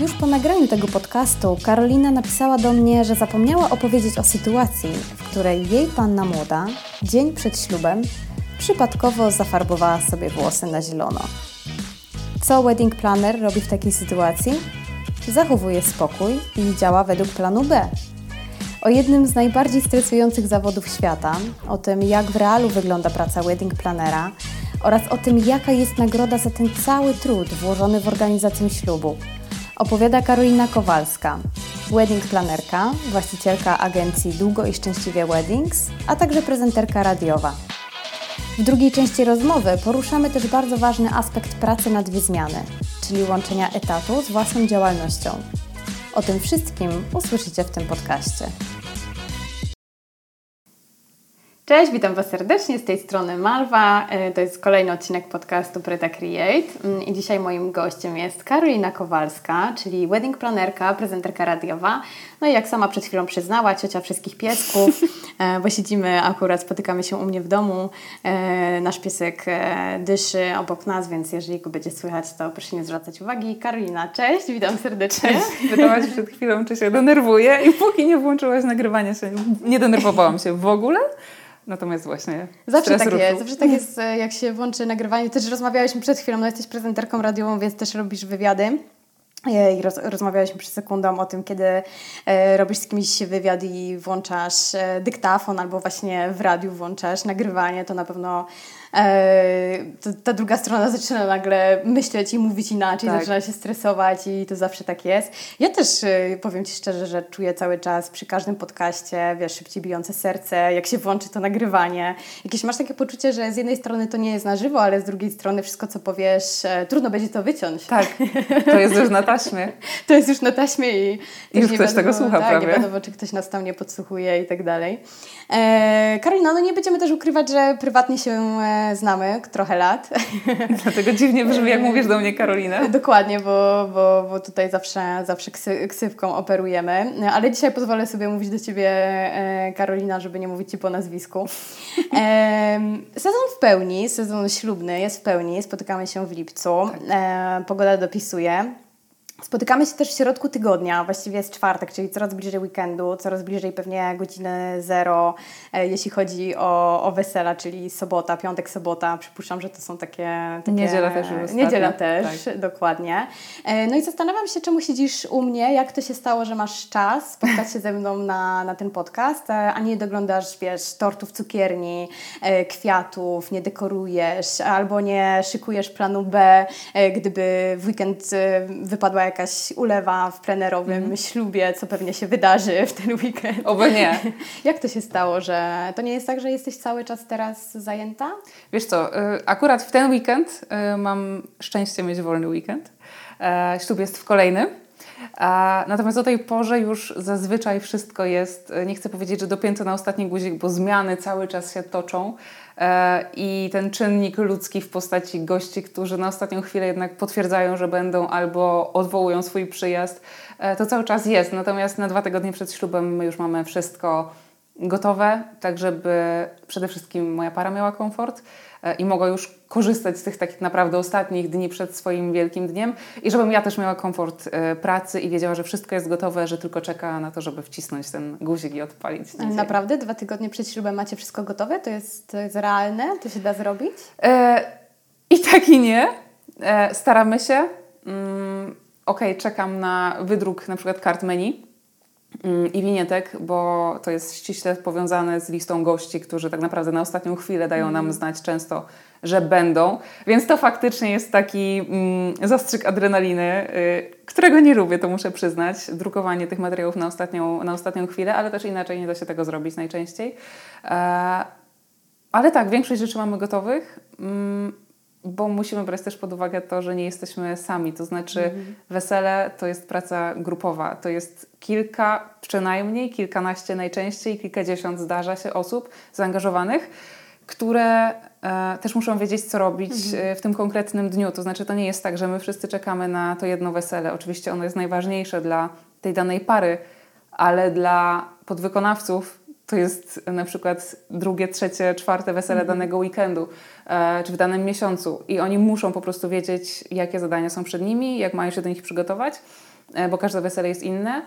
Już po nagraniu tego podcastu Karolina napisała do mnie, że zapomniała opowiedzieć o sytuacji, w której jej panna młoda, dzień przed ślubem, przypadkowo zafarbowała sobie włosy na zielono. Co wedding planner robi w takiej sytuacji? Zachowuje spokój i działa według planu B. O jednym z najbardziej stresujących zawodów świata, o tym jak w realu wygląda praca wedding planera oraz o tym jaka jest nagroda za ten cały trud włożony w organizację ślubu opowiada Karolina Kowalska, wedding planerka, właścicielka agencji Długo i Szczęśliwie Weddings, a także prezenterka radiowa. W drugiej części rozmowy poruszamy też bardzo ważny aspekt pracy na dwie zmiany, czyli łączenia etatu z własną działalnością. O tym wszystkim usłyszycie w tym podcaście. Cześć, witam Was serdecznie, z tej strony Malwa. E, to jest kolejny odcinek podcastu Preta Create mm, i dzisiaj moim gościem jest Karolina Kowalska, czyli wedding planerka, prezenterka radiowa. No i jak sama przed chwilą przyznała, ciocia wszystkich piesków, e, bo siedzimy akurat, spotykamy się u mnie w domu. E, nasz piesek dyszy obok nas, więc jeżeli go będzie słychać, to proszę nie zwracać uwagi. Karolina, cześć, witam serdecznie. Cześć. Pytałaś przed chwilą, czy się denerwuję i póki nie włączyłaś nagrywania się, nie denerwowałam się w ogóle. Natomiast właśnie. Zawsze tak jest, zawsze tak jest, e, jak się włączy nagrywanie. Też rozmawiałyśmy przed chwilą, no jesteś prezenterką radiową, więc też robisz wywiady. I roz, rozmawialiśmy przed sekundą o tym, kiedy e, robisz z kimś wywiad i włączasz e, dyktafon albo właśnie w radiu włączasz nagrywanie, to na pewno E, to, ta druga strona zaczyna nagle myśleć i mówić inaczej, tak. zaczyna się stresować i to zawsze tak jest. Ja też e, powiem Ci szczerze, że czuję cały czas przy każdym podcaście, wiesz, szybciej bijące serce, jak się włączy to nagrywanie. Jakieś masz takie poczucie, że z jednej strony to nie jest na żywo, ale z drugiej strony wszystko, co powiesz, e, trudno będzie to wyciąć. Tak, to jest już na taśmie. to jest już na taśmie i... I już ktoś wiadomo, tego słucha tak, prawie. nie wiadomo, czy ktoś nas tam nie podsłuchuje i tak dalej. E, Karolina, no nie będziemy też ukrywać, że prywatnie się znamy trochę lat. Dlatego dziwnie brzmi, jak mówisz do mnie Karolina. Dokładnie, bo, bo, bo tutaj zawsze, zawsze ksy, ksywką operujemy. Ale dzisiaj pozwolę sobie mówić do Ciebie e, Karolina, żeby nie mówić Ci po nazwisku. Sezon w pełni, sezon ślubny jest w pełni. Spotykamy się w lipcu. Tak. E, pogoda dopisuje. Spotykamy się też w środku tygodnia, właściwie jest czwartek, czyli coraz bliżej weekendu, coraz bliżej pewnie godziny zero, e, jeśli chodzi o, o wesela, czyli sobota, piątek, sobota. Przypuszczam, że to są takie... takie niedziela też już Niedziela też, tak. dokładnie. E, no i zastanawiam się, czemu siedzisz u mnie, jak to się stało, że masz czas spotkać się ze mną na, na ten podcast, e, a nie doglądasz, wiesz, tortów cukierni, kwiatów, nie dekorujesz, albo nie szykujesz planu B, gdyby w weekend wypadła jakaś ulewa w plenerowym mm. ślubie, co pewnie się wydarzy w ten weekend. Oby nie. Jak to się stało, że to nie jest tak, że jesteś cały czas teraz zajęta? Wiesz co, y, akurat w ten weekend y, mam szczęście mieć wolny weekend. E, ślub jest w kolejny. Natomiast o tej porze już zazwyczaj wszystko jest, y, nie chcę powiedzieć, że dopięte na ostatni guzik, bo zmiany cały czas się toczą. E, i ten czynnik ludzki w postaci gości, którzy na ostatnią chwilę jednak potwierdzają, że będą albo odwołują swój przyjazd, e, to cały czas jest. Natomiast na dwa tygodnie przed ślubem my już mamy wszystko gotowe, tak żeby przede wszystkim moja para miała komfort e, i mogła już korzystać z tych takich naprawdę ostatnich dni przed swoim wielkim dniem i żebym ja też miała komfort e, pracy i wiedziała, że wszystko jest gotowe, że tylko czeka na to, żeby wcisnąć ten guzik i odpalić. Naprawdę? Dwa tygodnie przed ślubem macie wszystko gotowe? To jest, to jest realne? To się da zrobić? E, I tak i nie. E, staramy się. Mm, ok, czekam na wydruk na przykład kart menu i winietek, bo to jest ściśle powiązane z listą gości, którzy tak naprawdę na ostatnią chwilę dają nam mhm. znać często, że będą. Więc to faktycznie jest taki mm, zastrzyk adrenaliny, y, którego nie lubię, to muszę przyznać. Drukowanie tych materiałów na ostatnią, na ostatnią chwilę, ale też inaczej nie da się tego zrobić najczęściej. E, ale tak, większość rzeczy mamy gotowych. Mm, bo musimy brać też pod uwagę to, że nie jesteśmy sami. To znaczy, mhm. wesele to jest praca grupowa. To jest kilka, przynajmniej kilkanaście najczęściej, kilkadziesiąt zdarza się osób zaangażowanych, które e, też muszą wiedzieć, co robić mhm. E, w tym konkretnym dniu. To znaczy, to nie jest tak, że my wszyscy czekamy na to jedno wesele. Oczywiście ono jest najważniejsze dla tej danej pary, ale dla podwykonawców to jest na przykład drugie, trzecie, czwarte wesele mm. danego weekendu e, czy w danym miesiącu i oni muszą po prostu wiedzieć, jakie zadania są przed nimi, jak mają się do nich przygotować. bo każde wesele jest inne.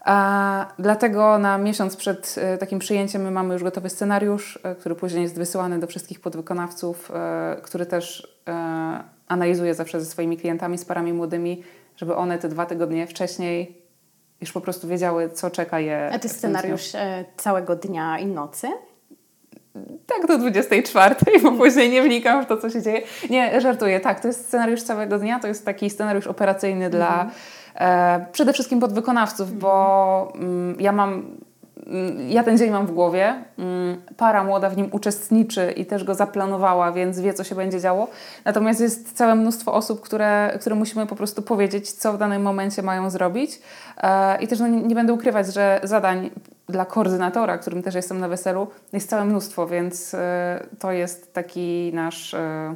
A dlatego na miesiąc przed takim przyjęciem my mamy już gotowy scenariusz, który później jest wysyłany do wszystkich podwykonawców, który też analizuje zawsze ze swoimi klientami, z parami młodymi, żeby one te dwa tygodnie wcześniej już po prostu wiedziały, co czeka je. A to jest scenariusz e, całego dnia i nocy? Tak, do 24, bo później nie wnikam w to, co się dzieje. Nie, żartuję. Tak, to jest scenariusz całego dnia, to jest taki scenariusz operacyjny mm. dla mhm. e, przede wszystkim podwykonawców, mm. bo mm, ja mam ja ten dzień mam w głowie. Mm, para młoda w nim uczestniczy i też go zaplanowała, więc wie, co się będzie działo. Natomiast jest całe mnóstwo osób, które, które musimy po prostu powiedzieć, co w danym momencie mają zrobić. E, I też no, nie, nie będę ukrywać, że zadań dla koordynatora, którym też jestem na weselu, jest całe mnóstwo, więc e, to jest taki nasz e,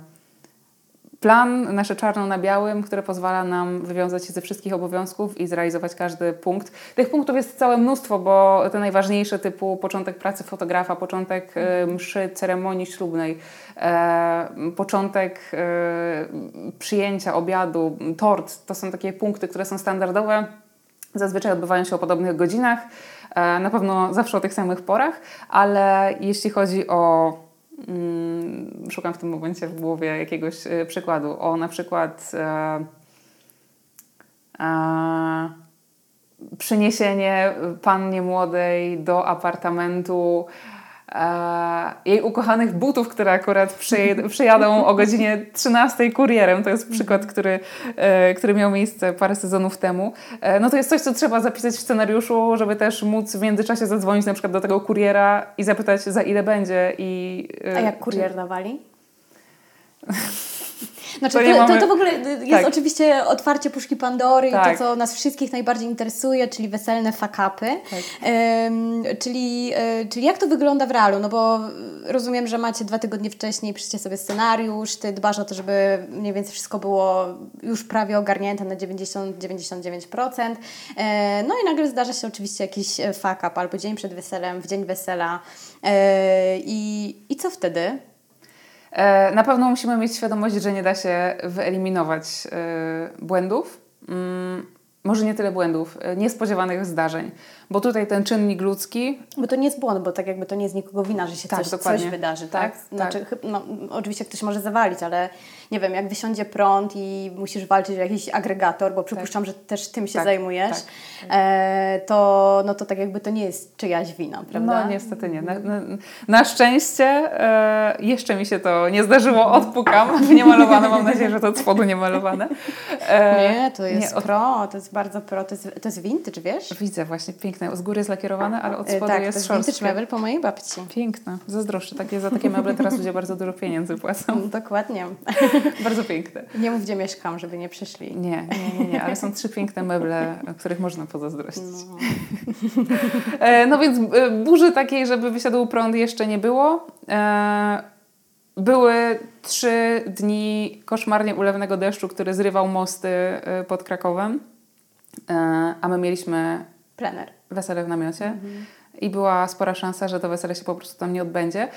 plan, nasze czarno na białym, które pozwala nam wywiązać się ze wszystkich obowiązków i zrealizować każdy punkt. Tych punktów jest całe mnóstwo, bo te najważniejsze typu początek pracy fotografa, początek e, mszy, ceremonii ślubnej, e, początek e, przyjęcia obiadu, tort, to są takie punkty, które są standardowe. Zazwyczaj odbywają się o podobnych godzinach, na pewno zawsze o tych samych porach, ale jeśli chodzi o szukam w tym momencie w głowie jakiegoś e, przykładu. O na przykład e, e, przyniesienie pannie młodej do apartamentu jej ukochanych butów, które akurat przyjadą o godzinie 13 kurierem. To jest przykład, który, e, który miał miejsce parę sezonów temu. E, no to jest coś, co trzeba zapisać w scenariuszu, żeby też móc w międzyczasie zadzwonić na przykład do tego kuriera i zapytać za ile będzie. I, e, A jak kurier dawali? Znaczy, to, mamy... to, to, w ogóle jest tak. oczywiście otwarcie puszki Pandory tak. i to, co nas wszystkich najbardziej interesuje, czyli weselne fakapy. Tak. Um, czyli, e, czyli jak to wygląda w realu? No bo rozumiem, że macie dwa tygodnie wcześniej, piszecie sobie scenariusz, ty dbasz o to, żeby mniej więcej wszystko było już prawie ogarnięte na 90-99%. E, no i nagle zdarza się oczywiście jakiś e, fakap albo dzień przed weselem, w dzień wesela. E, i, I co wtedy? E, na pewno musimy mieć świadomość, że nie da się wyeliminować e, błędów. Może nie tyle błędów, e, niespodziewanych zdarzeń, bo tutaj ten czynnik ludzki... Bo to nie jest błąd, bo tak jakby to nie jest nikogo wina, że się tak, coś, coś wydarzy, tak? tak? Znaczy, tak. No, oczywiście ktoś może zawalić, ale nie wiem, jak wysiądzie prąd i musisz walczyć o jakiś agregator, bo przypuszczam, tak. że też tym się tak, zajmujesz, tak. e, to, no to tak jakby to nie jest czyjaś wina, prawda? No niestety nie. Na, na, na szczęście e, jeszcze mi się to nie zdarzyło, odpukam w niemalowane, mam nadzieję, że to od spodu niemalowane. E, nie, to jest nie, od... pro, to jest bardzo pro, to jest, to jest vintage, wiesz? Widzę właśnie, piękne. Z góry jest lakierowane, ale od e, spodu tak, jest to jest mebel po mojej babci. Piękne, zazdroszczę. Takie, za takie meble teraz ludzie bardzo dużo pieniędzy płacą. Dokładnie. Bardzo piękne. Nie mów, gdzie mieszkam, żeby nie przyszli. Nie, nie, nie, nie ale są trzy piękne meble, o których można pozazdrościć. No, e, no więc e, burzy takiej, żeby wysiadł prąd jeszcze nie było. Były trzy dni koszmarnie ulewnego deszczu, który zrywał mosty pod Krakowem, a my mieliśmy Plener. wesele w namiocie. Mhm. I była spora szansa, że to wesele się po prostu tam nie odbędzie.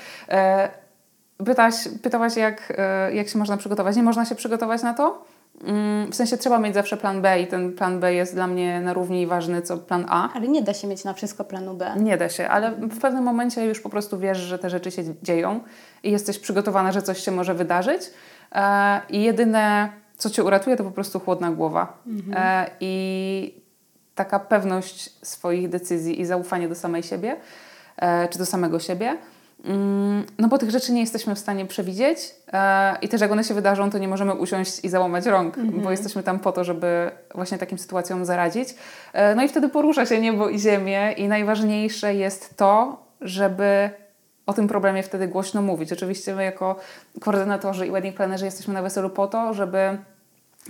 Pytałaś, pytałaś jak, e, jak się można przygotować. Nie można się przygotować na to. Mm, w sensie trzeba mieć zawsze plan B i ten plan B jest dla mnie na równi ważny co plan A. Ale nie da się mieć na wszystko planu B. Nie da się, ale w pewnym momencie już po prostu wiesz, że te rzeczy się dzieją i jesteś przygotowana, że coś się może wydarzyć. E, I jedyne, co cię uratuje, to po prostu chłodna głowa. Mhm. E, I taka pewność swoich decyzji i zaufanie do samej siebie, czy do samego siebie. Mm, no bo tych rzeczy nie jesteśmy w stanie przewidzieć e, i też jak one się wydarzą, to nie możemy usiąść i załamać rąk, bo mhm. jesteśmy tam po to, żeby właśnie takim sytuacjom zaradzić. E, no i wtedy porusza się niebo i ziemię i najważniejsze jest to, żeby o tym problemie wtedy głośno mówić. Oczywiście my jako koordynatorzy i wedding planerzy jesteśmy na weselu po to, żeby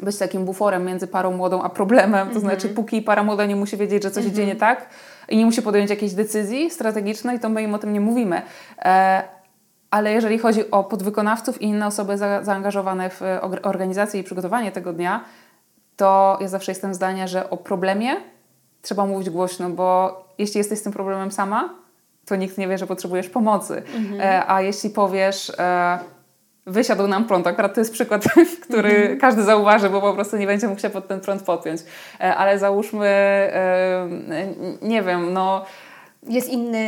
być takim buforem między parą młodą a problemem, to znaczy póki para młoda nie musi wiedzieć, że coś mm -hmm. dzieje nie tak, i nie musi podjąć jakiejś decyzji strategicznej, to my im o tym nie mówimy. E, ale jeżeli chodzi o podwykonawców i inne osoby za, zaangażowane w organizację i przygotowanie tego dnia, to ja zawsze jestem zdania, że o problemie trzeba mówić głośno, bo jeśli jesteś z tym problemem sama, to nikt nie wie, że potrzebujesz pomocy. Mhm. E, a jeśli powiesz, e, wysiadł nam prąd. Akurat to jest przykład, który -hmm. każdy zauważy, bo po prostu nie będzie mógł się pod ten prąd podpiąć. E, ale załóżmy, nie wiem, no... Jest inny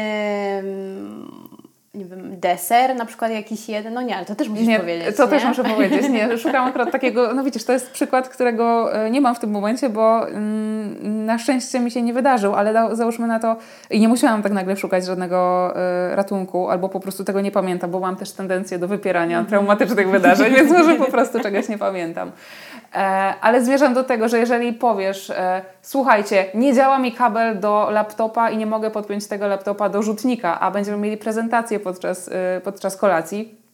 nie wiem, deser, na przykład jakiś jeden, no nie, ale to też musisz nie, powiedzieć. To nie? też muszę powiedzieć, nie, szukam akurat takiego, no widzisz, to jest przykład, którego e, nie mam w tym momencie, bo mm, na szczęście mi się nie wydarzył, ale da, załóżmy na to, i nie musiałam tak nagle szukać żadnego y, ratunku, albo po prostu tego nie pamiętam, bo mam też tendencję do wypierania mhm. traumatycznych wydarzeń, więc może po prostu czegoś nie pamiętam. E, ale zmierzam do tego, że jeżeli powiesz, e, słuchajcie, nie działa mi kabel do laptopa i nie mogę podpiąć tego laptopa do rzutnika, a będziemy mieli prezentację podczas, y, podczas kolacji,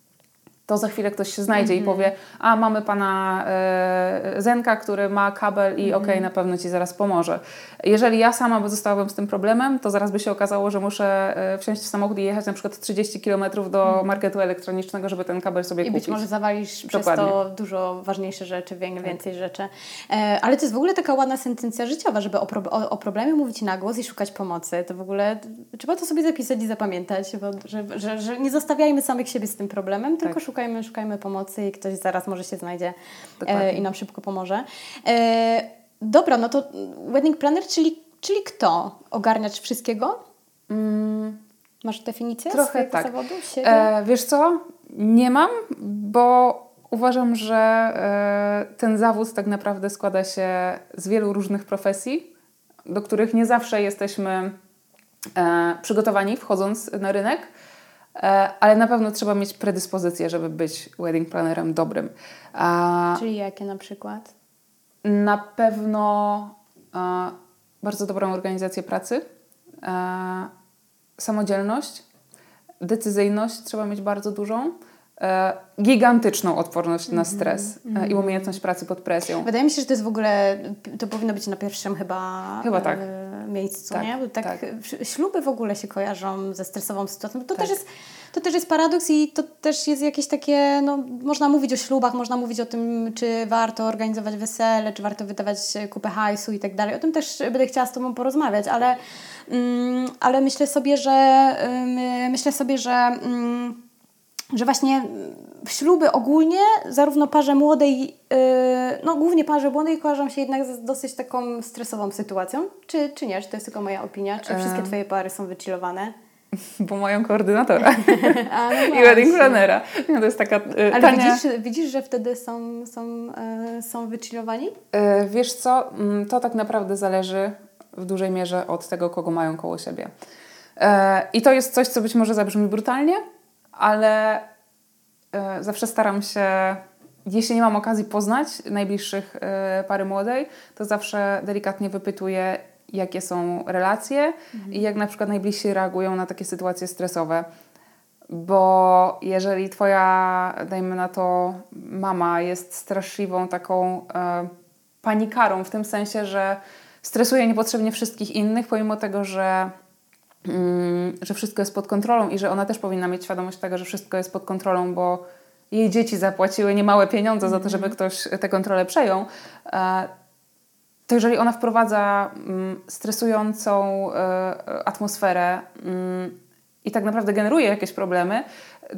to za chwilę ktoś się znajdzie mm -hmm. i mhm. powie, a mamy pana e, Zenka, który ma kabel i mm -hmm. okej, okay, na pewno Ci zaraz pomoże. Jeżeli ja sama by zostałabym z tym problemem, to zaraz by się okazało, że muszę e, wsiąść w samochód i jechać na przykład 30 km do -hmm. marketu elektronicznego, żeby ten kabel sobie I kupić. I być może zawalisz Dokładnie. przez to dużo ważniejsze rzeczy, więcej tak. rzeczy. E, ale to jest w ogóle taka ładna sentencja życiowa, żeby o, pro, o, o, problemie mówić na głos i szukać pomocy. To w ogóle trzeba to sobie zapisać i zapamiętać, bo, że, że, że nie zostawiajmy samych siebie z tym problemem, tylko tak. szukajmy, szukajmy pomocy i ktoś zaraz może się znajdzie e, i nam szybko pomoże. E, dobra, no to wedding planner, czyli, czyli kto? Ogarniacz wszystkiego? Mm. Masz definicję Trochę tak. zawodu? E, wiesz co? Nie mam, bo uważam, że e, ten zawód tak naprawdę składa się z wielu różnych profesji, do których nie zawsze jesteśmy e, przygotowani wchodząc na rynek. E, ale na pewno trzeba mieć predyspozycję, żeby być wedding plannerem dobrym. Czyli jakie na przykład? Na pewno e, bardzo dobrą organizację pracy, e, samodzielność, decyzyjność trzeba mieć bardzo dużą gigantyczną odporność na mhm, stres mm i umiejętność pracy pod presją. Wydaje mi się, że to jest w ogóle, to powinno być na pierwszym chyba, chyba tak. E, miejscu, tak, nie? Bo tak, tak, śluby w ogóle się kojarzą ze stresową sytuacją. To, tak. też jest, to też jest paradoks i to też jest jakieś takie, no można mówić o ślubach, można mówić o tym, czy warto organizować wesele, czy warto wydawać kupę hajsu i tak dalej. O tym też będę chciała z Tobą porozmawiać, ale, mm, ale myślę sobie, że myślę sobie, że mm, że właśnie śluby ogólnie, zarówno parze młodej, yy, no głównie parze młodej kojarzą się jednak z dosyć taką stresową sytuacją. Czy, czy nie? Czy to jest tylko moja opinia? Czy wszystkie Twoje pary są wychillowane? Bo mają koordynatora no i wedding plannera. No, to jest taka yy, Ale tania... widzisz, widzisz, że wtedy są, są, yy, są wychillowani? Yy, wiesz co, mm, to tak naprawdę zależy w dużej mierze od tego, kogo mają koło siebie. I to jest coś, co być może zabrzmi brutalnie, ale e, zawsze staram się, jeśli nie mam okazji poznać najbliższych e, pary młodej, to zawsze delikatnie wypytuję, jakie są relacje mhm. i jak na przykład najbliżsi reagują na takie sytuacje stresowe. Bo jeżeli twoja, dajmy na to, mama jest straszliwą taką e, panikarą, w tym sensie, że stresuje niepotrzebnie wszystkich innych, pomimo tego, że że wszystko jest pod kontrolą i że ona też powinna mieć świadomość tego, że wszystko jest pod kontrolą, bo jej dzieci zapłaciły niemałe pieniądze za to, żeby mhm. ktoś tę kontrolę przejął, e, to jeżeli ona wprowadza mm, stresującą e, atmosferę mm, i tak naprawdę generuje jakieś problemy,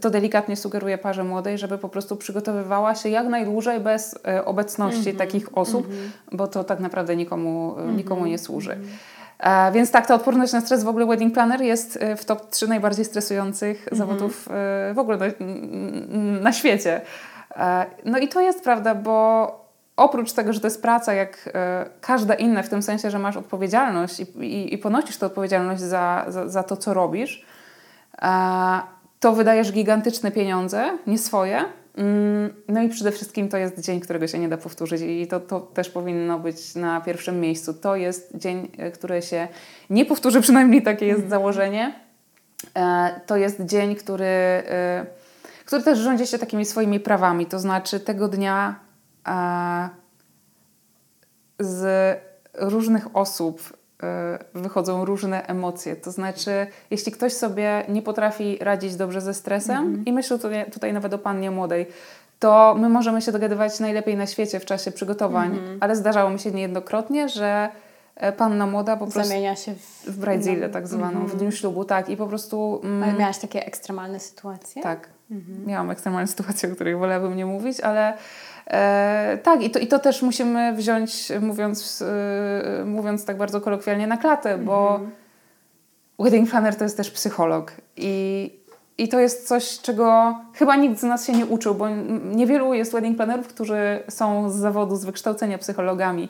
to delikatnie sugeruje parze młodej, żeby po prostu przygotowywała się jak najdłużej bez e, obecności mm -hmm, takich osób, mm -hmm. bo to tak naprawdę nikomu, mm -hmm, nikomu nie służy. Mhm. E, więc tak, ta odporność na stres w ogóle Wedding Planner jest e, w top 3 najbardziej stresujących -hmm. zawodów e, w ogóle na, na świecie. No i to jest prawda, bo oprócz tego, że to jest praca jak każda inna, w tym sensie, że masz odpowiedzialność i, i, i ponosisz tę odpowiedzialność za, za, za, to, co robisz, to wydajesz gigantyczne pieniądze, nie swoje, no i przede wszystkim to jest dzień, którego się nie da powtórzyć i to, to też powinno być na pierwszym miejscu. To jest dzień, e, który się nie powtórzy, przynajmniej takie jest założenie. E, to jest dzień, który, e, który też rządzi się takimi swoimi prawami, to znaczy tego dnia z różnych osób wychodzą różne emocje. To znaczy, jeśli ktoś sobie nie potrafi radzić dobrze ze stresem, mm -hmm. i myślę tutaj, tutaj nawet o pannie młodej, to my możemy się dogadywać najlepiej na świecie w czasie przygotowań, mm -hmm. ale zdarzało mi się niejednokrotnie, że panna młoda po prostu zamienia się w, w bridezillę tak zwaną, w dniu ślubu, tak. I po prostu... Mm, ale miałaś takie ekstremalne sytuacje? Tak. Mhm. Miałam ekstremalne sytuacje, o których wolałabym nie mówić, ale e, tak, i to, i to też musimy wziąć, mówiąc, e, mówiąc tak bardzo kolokwialnie, na klatę, bo mhm. wedding planner to jest też psycholog i i to jest coś, czego chyba nikt z nas się nie uczył, bo niewielu jest wedding plannerów, którzy są z zawodu, z wykształcenia psychologami.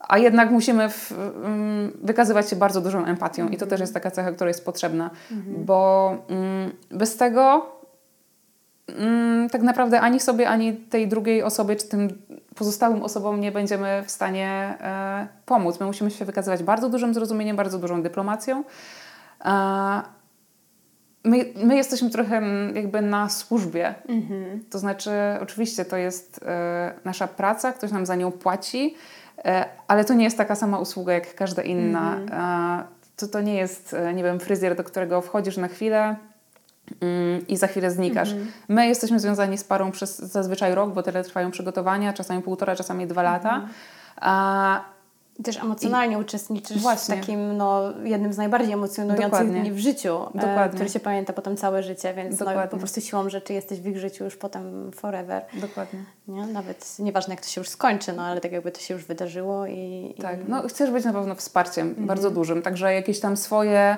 A jednak musimy w, um, wykazywać się bardzo dużą empatią i to też jest taka cecha, która jest potrzebna, mhm. bo um, bez tego um, tak naprawdę ani sobie, ani tej drugiej osobie, czy tym pozostałym osobom nie będziemy w stanie e, pomóc. My musimy się wykazywać bardzo dużym zrozumieniem, bardzo dużą dyplomacją. E, my, my jesteśmy trochę mm, jakby na służbie. Mhm. To znaczy, oczywiście to jest e, nasza praca, ktoś nam za nią płaci, ale to nie jest taka sama usługa jak każda inna. E, to, to nie jest, e, nie wiem, fryzjer, do którego wchodzisz na chwilę mm, i za chwilę znikasz. Mhm. My jesteśmy związani z parą przez zazwyczaj rok, bo tyle trwają przygotowania, czasami półtora, czasami dwa lata. Mhm. A, też emocjonalnie I uczestniczysz właśnie. w takim no, jednym z najbardziej emocjonujących Dokładnie. dni w życiu, e, który się pamięta potem całe życie, więc no, po prostu siłą rzeczy jesteś w ich życiu już potem forever. Dokładnie. Nie? Nawet nieważne jak to się już skończy, no ale tak jakby to się już wydarzyło i... Tak, i... no chcesz być na pewno wsparciem mhm. bardzo dużym, także jakieś tam swoje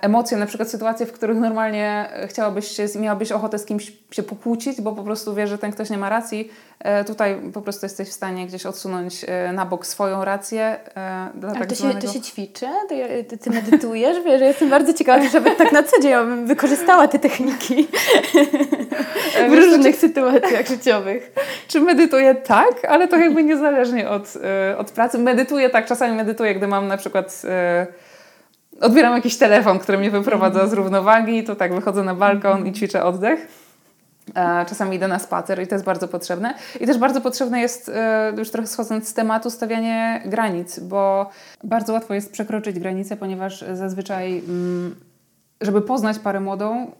emocje, na przykład sytuacje, w których normalnie chciałabyś się, miałabyś ochotę z kimś się pokłócić, bo po prostu wiesz, że ten ktoś nie ma racji, e, tutaj po prostu jesteś w stanie gdzieś odsunąć e, na bok swoją rację. E, dla tak to, zwanego... się, to się ćwiczy? Ty, ty medytujesz? Wiesz, jestem bardzo ciekawa, żeby tak na co dzień bym wykorzystała te techniki e, w różnych sytuacjach życiowych. Czy medytuję? Tak, ale to jakby niezależnie od, e, od pracy. Medytuję tak, czasami medytuję, gdy mam na przykład odbieram jakiś telefon, który mnie wyprowadza z równowagi, to tak wychodzę na balkon i ćwiczę oddech. E, czasami idę na spacer i to jest bardzo potrzebne. I też bardzo potrzebne jest, e, już trochę schodząc z tematu, stawianie granic, bo bardzo łatwo jest przekroczyć granice, ponieważ zazwyczaj, mm, żeby poznać parę młodą,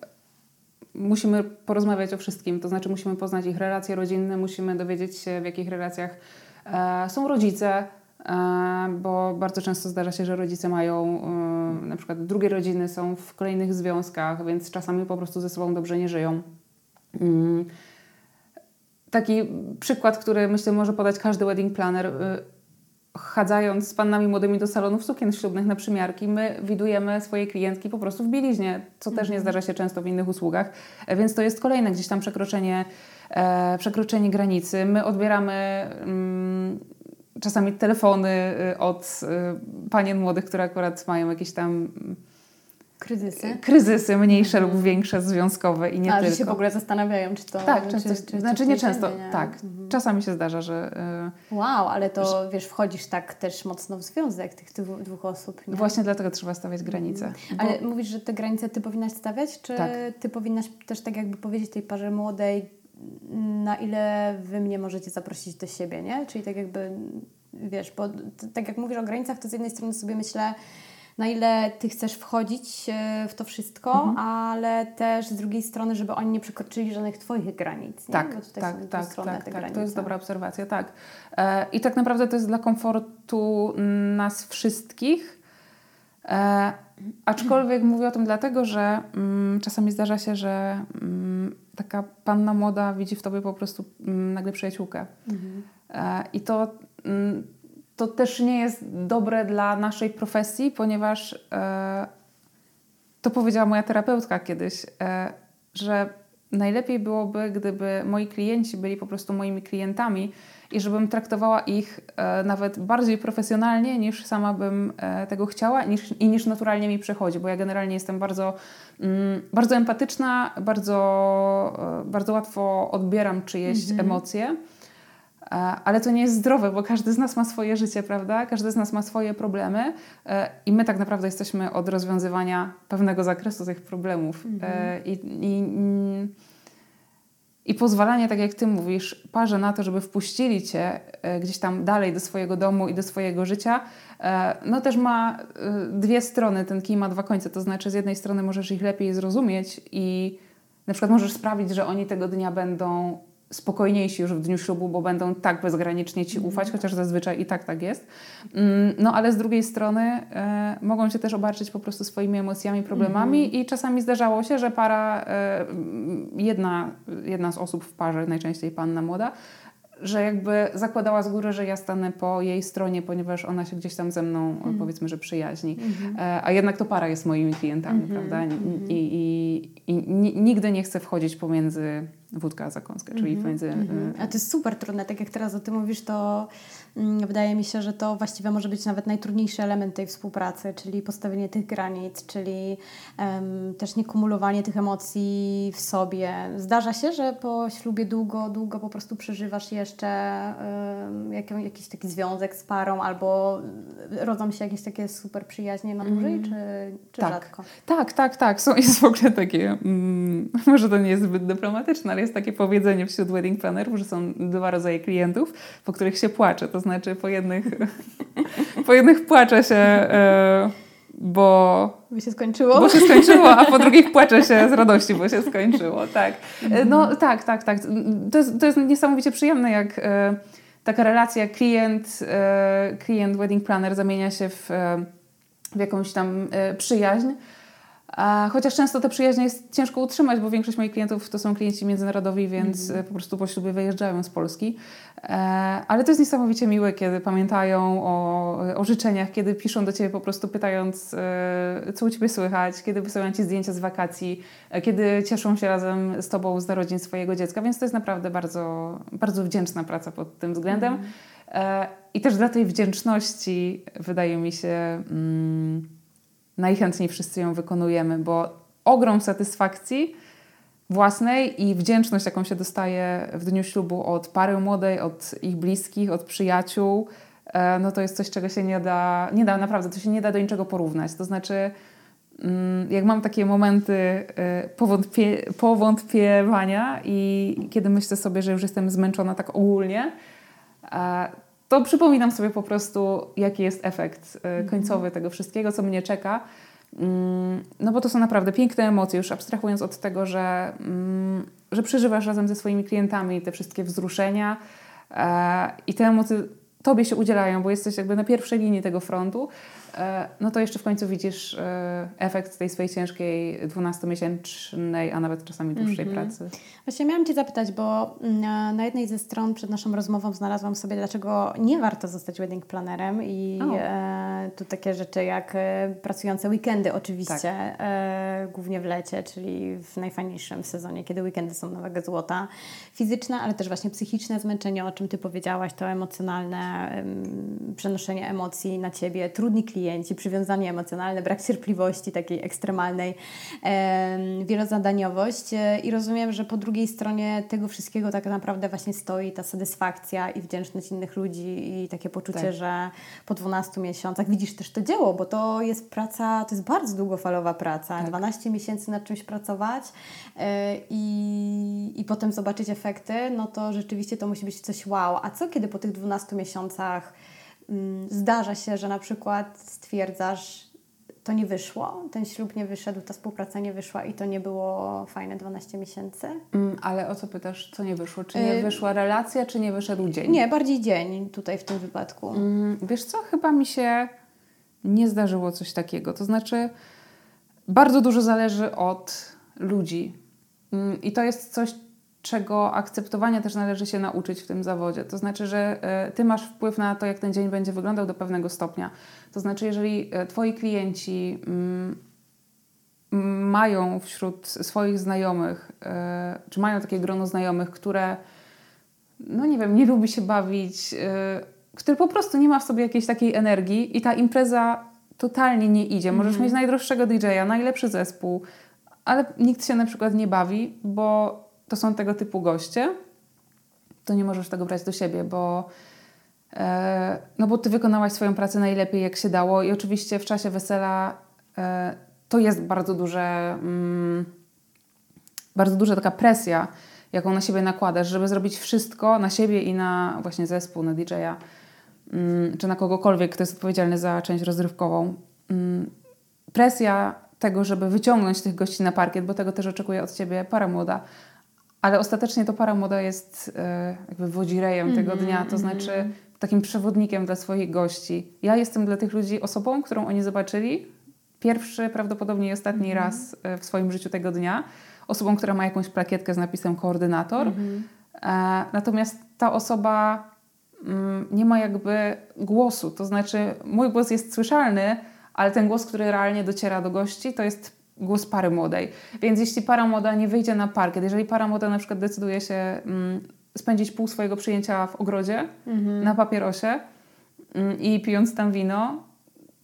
musimy porozmawiać o wszystkim. To znaczy, musimy poznać ich relacje rodzinne, musimy dowiedzieć się, w jakich relacjach e, są rodzice, bo bardzo często zdarza się, że rodzice mają na przykład drugie rodziny, są w kolejnych związkach, więc czasami po prostu ze sobą dobrze nie żyją. Mm. Taki przykład, który myślę może podać każdy wedding planner, y, chadzając z pannami młodymi do salonów sukien ślubnych na przymiarki, my widujemy swoje klientki po prostu w bieliźnie, co też nie mhm. zdarza się często w innych usługach, e, więc to jest kolejne gdzieś tam przekroczenie, e, przekroczenie granicy. My odbieramy mm, czasami telefony y, od y, panien młodych, które akurat mają jakieś tam Kryzysy? Kryzysy mniejsze mhm. lub większe, związkowe i nie A, tylko. że się w ogóle zastanawiają, czy to... Tak, często, czy, czy, znaczy nie często, nie? tak. Mhm. Czasami się zdarza, że... Wow, ale to że, wiesz, wchodzisz tak też mocno w związek tych dwóch osób. Nie? Właśnie dlatego trzeba stawiać granice. Mhm. Bo... Ale mówisz, że te granice Ty powinnaś stawiać, czy tak. Ty powinnaś też tak jakby powiedzieć tej parze młodej, na ile Wy mnie możecie zaprosić do siebie, nie? Czyli tak jakby, wiesz, bo tak jak mówisz o granicach, to z jednej strony sobie myślę, na ile ty chcesz wchodzić e, w to wszystko, mhm. ale też z drugiej strony, żeby oni nie przekroczyli żadnych twoich granic. Nie? Tak, tak, tak, tak, tak. to jest dobra obserwacja, tak. E, I tak naprawdę to jest dla komfortu nas wszystkich. E, aczkolwiek mówię o tym dlatego, że mm, czasami zdarza się, że mm, taka panna młoda widzi w tobie po prostu mm, nagle przyjaciółkę. Mhm. E, I to mm, to też nie jest dobre dla naszej profesji, ponieważ e, to powiedziała moja terapeutka kiedyś, e, że najlepiej byłoby, gdyby moi klienci byli po prostu moimi klientami i żebym traktowała ich e, nawet bardziej profesjonalnie niż sama bym e, tego chciała niż, i niż naturalnie mi przychodzi, bo ja generalnie jestem bardzo, mm, bardzo empatyczna, bardzo, e, bardzo łatwo odbieram czyjeś -hmm. emocje. Ale to nie jest zdrowe, bo każdy z nas ma swoje życie, prawda? Każdy z nas ma swoje problemy i my tak naprawdę jesteśmy od rozwiązywania pewnego zakresu tych problemów. Mhm. I, i, I pozwalanie, tak jak ty mówisz, parze na to, żeby wpuścili cię gdzieś tam dalej do swojego domu i do swojego życia, no też ma dwie strony. Ten kij ma dwa końce. To znaczy, z jednej strony możesz ich lepiej zrozumieć i na przykład możesz sprawić, że oni tego dnia będą spokojniejsi już w dniu ślubu, bo będą tak bezgranicznie Ci ufać, mm. chociaż zazwyczaj i tak tak jest. Mm, no ale z drugiej strony e, mogą Cię też obarczyć po prostu swoimi emocjami, problemami mm. i czasami zdarzało się, że para, e, jedna, jedna z osób w parze, najczęściej panna młoda, że jakby zakładała z góry, że ja stanę po jej stronie, ponieważ ona się gdzieś tam ze mną mm. powiedzmy, że przyjaźni. Mm -hmm. A jednak to para jest moimi klientami, mm -hmm. prawda? I, mm -hmm. i, i, i, nigdy nie chcę wchodzić pomiędzy wódka a zakąskę, czyli mhm. pomiędzy... Mhm. A to jest super trudne, tak jak teraz o tym mówisz, to wydaje mi się, że to właściwie może być nawet najtrudniejszy element tej współpracy, czyli postawienie tych granic, czyli um, też nie kumulowanie tych emocji w sobie. Zdarza się, że po ślubie długo, długo po prostu przeżywasz jeszcze um, jak, jakiś taki związek z parą albo rodzą się jakieś takie super przyjaźnie na dłużej, mm. czy, czy tak. rzadko? Tak, tak, tak. Są, jest w ogóle takie, mm, może to nie jest zbyt dyplomatyczne, ale jest takie powiedzenie wśród wedding plannerów, że są dwa rodzaje klientów, po których się płacze. To znaczy po jednych, po jednych płacze się... E, bo... Bo się skończyło. Bo się skończyło, a po drugich płacze się z radości, bo się skończyło, tak. E, no tak, tak, tak. To jest, to jest niesamowicie przyjemne, jak e, taka relacja klient, klient wedding planner zamienia się w, w jakąś tam przyjaźń. Chociaż często te przyjaźnie jest ciężko utrzymać, bo większość moich klientów to są klienci międzynarodowi, więc mm. po prostu po ślubie wyjeżdżają z Polski. E, ale to jest niesamowicie miłe, kiedy pamiętają o, o życzeniach, kiedy piszą do Ciebie po prostu pytając, e, co u Ciebie słychać, kiedy wysyłają Ci zdjęcia z wakacji, kiedy cieszą się razem z Tobą z narodzin swojego dziecka, więc to jest naprawdę bardzo, bardzo wdzięczna praca pod tym względem. Mm. I też dla tej wdzięczności wydaje mi się... Mm, najchętniej wszyscy ją wykonujemy, bo ogrom satysfakcji własnej i wdzięczność, jaką się dostaje w dniu ślubu od pary młodej, od ich bliskich, od przyjaciół, e, no to jest coś, czego się nie da, nie da naprawdę, to się nie da do niczego porównać. To znaczy, mm, jak mam takie momenty e, powątpie, powątpiewania i kiedy myślę sobie, że już jestem zmęczona tak ogólnie, e, to przypominam sobie po prostu, jaki jest efekt końcowy mhm. tego wszystkiego, co mnie czeka. Mm, no bo to są naprawdę piękne emocje, już abstrahując od tego, że, mm, że przeżywasz razem ze swoimi klientami te wszystkie wzruszenia e, i te emocje Tobie się udzielają, bo jesteś jakby na pierwszej linii tego frontu, E, no to jeszcze w końcu widzisz e, efekt tej swojej ciężkiej 12-miesięcznej, a nawet czasami dłuższej mm -hmm. pracy. Właśnie miałam Cię zapytać, bo mm, na jednej ze stron przed naszą rozmową znalazłam sobie, dlaczego nie warto zostać wedding planerem i e, tu takie rzeczy jak e, pracujące weekendy oczywiście, tak. e, głównie w lecie, czyli w najfajniejszym sezonie, kiedy weekendy są na wagę złota. Fizyczne, ale też właśnie psychiczne zmęczenie, o czym Ty powiedziałaś, to emocjonalne, przenoszenie emocji na Ciebie, trudni klienci, przywiązanie emocjonalne, brak cierpliwości takiej ekstremalnej, e, wielozadaniowość i rozumiem, że po drugiej stronie tego wszystkiego tak naprawdę właśnie stoi ta satysfakcja i wdzięczność innych ludzi i takie poczucie, tak. że po 12 miesiącach widzisz też to dzieło, bo to jest praca, to jest bardzo długofalowa praca, tak. 12 miesięcy nad czymś pracować e, i, i potem zobaczyć efekty, no to rzeczywiście to musi być coś wow. A co kiedy po tych 12 miesiącach Mm, zdarza się, że na przykład stwierdzasz, to nie wyszło, ten ślub nie wyszedł, ta współpraca nie wyszła i to nie było fajne 12 miesięcy. Mm, ale o co pytasz, co nie wyszło? Czy nie y wyszła relacja, czy nie wyszedł dzień? Nie, bardziej dzień tutaj w tym wypadku. Mm, wiesz co, chyba mi się nie zdarzyło coś takiego. To znaczy, bardzo dużo zależy od ludzi. Mm, I to jest coś, czego akceptowania też należy się nauczyć w tym zawodzie. To znaczy, że e, ty masz wpływ na to, jak ten dzień będzie wyglądał do pewnego stopnia. To znaczy, jeżeli e, twoi klienci mm, mają wśród swoich znajomych, e, czy mają takie grono znajomych, które, no nie wiem, nie lubi się bawić, który po prostu nie ma w sobie jakiejś takiej energii i ta impreza totalnie nie idzie. Możesz mm mieć najdroższego DJ-a, najlepszy zespół, ale nikt się na przykład nie bawi, bo to są tego typu goście, to nie możesz tego brać do siebie, bo, e, no bo ty wykonałaś swoją pracę najlepiej, jak się dało, i oczywiście w czasie wesela e, to jest bardzo duże, mm, bardzo duża taka presja, jaką na siebie nakładasz, żeby zrobić wszystko na siebie i na właśnie zespół, na DJ-a, mm, czy na kogokolwiek, kto jest odpowiedzialny za część rozrywkową. Mm, presja tego, żeby wyciągnąć tych gości na parkiet, bo tego też oczekuje od ciebie para młoda, ale ostatecznie to para moda jest e, jakby wodzirejem tego dnia, to -hmm. znaczy takim przewodnikiem dla swoich gości. Ja jestem dla tych ludzi osobą, którą oni zobaczyli pierwszy, prawdopodobnie i ostatni -hmm. raz e, w swoim życiu tego dnia. Osobą, która ma jakąś plakietkę z napisem koordynator. Mhm. E, natomiast ta osoba mm, nie ma jakby głosu, to znaczy mój głos jest słyszalny, ale ten głos, który realnie dociera do gości, to jest głos pary młodej. Więc jeśli para młoda nie wyjdzie na parkiet, jeżeli para młoda na przykład decyduje się mm, spędzić pół swojego przyjęcia w ogrodzie mhm. na papierosie mm, i pijąc tam wino,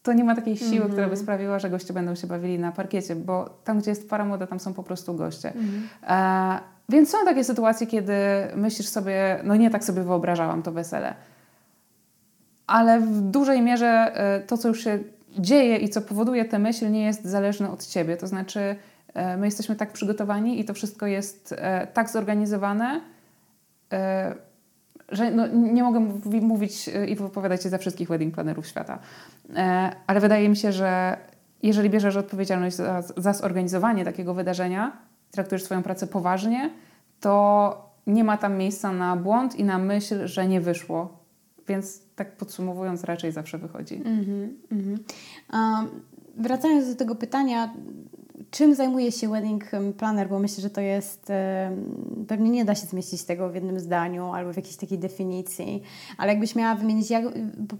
to nie ma takiej siły, która by sprawiła, że goście będą się bawili na parkiecie, bo tam, gdzie jest para młoda, tam są po prostu goście. Mhm. E, więc są takie sytuacje, kiedy myślisz sobie, no nie tak sobie wyobrażałam to wesele. Ale w dużej mierze e, to, co już się dzieje i co powoduje tę myśl, nie jest zależne od ciebie. To znaczy, e, my jesteśmy tak przygotowani i to wszystko jest e, tak zorganizowane, że no, nie mogę mówić i wypowiadać się za wszystkich wedding planerów świata. Ale wydaje mi się, że jeżeli bierzesz odpowiedzialność za, za zorganizowanie takiego wydarzenia, traktujesz swoją pracę poważnie, to nie ma tam miejsca na błąd i na myśl, że nie wyszło. Więc tak podsumowując, raczej zawsze wychodzi. Mm -hmm, mm -hmm. Um, wracając do tego pytania, czym zajmuje się wedding planner, bo myślę, że to jest, pewnie nie da się zmieścić tego w jednym zdaniu albo w jakiejś takiej definicji, ale jakbyś miała wymienić, jak,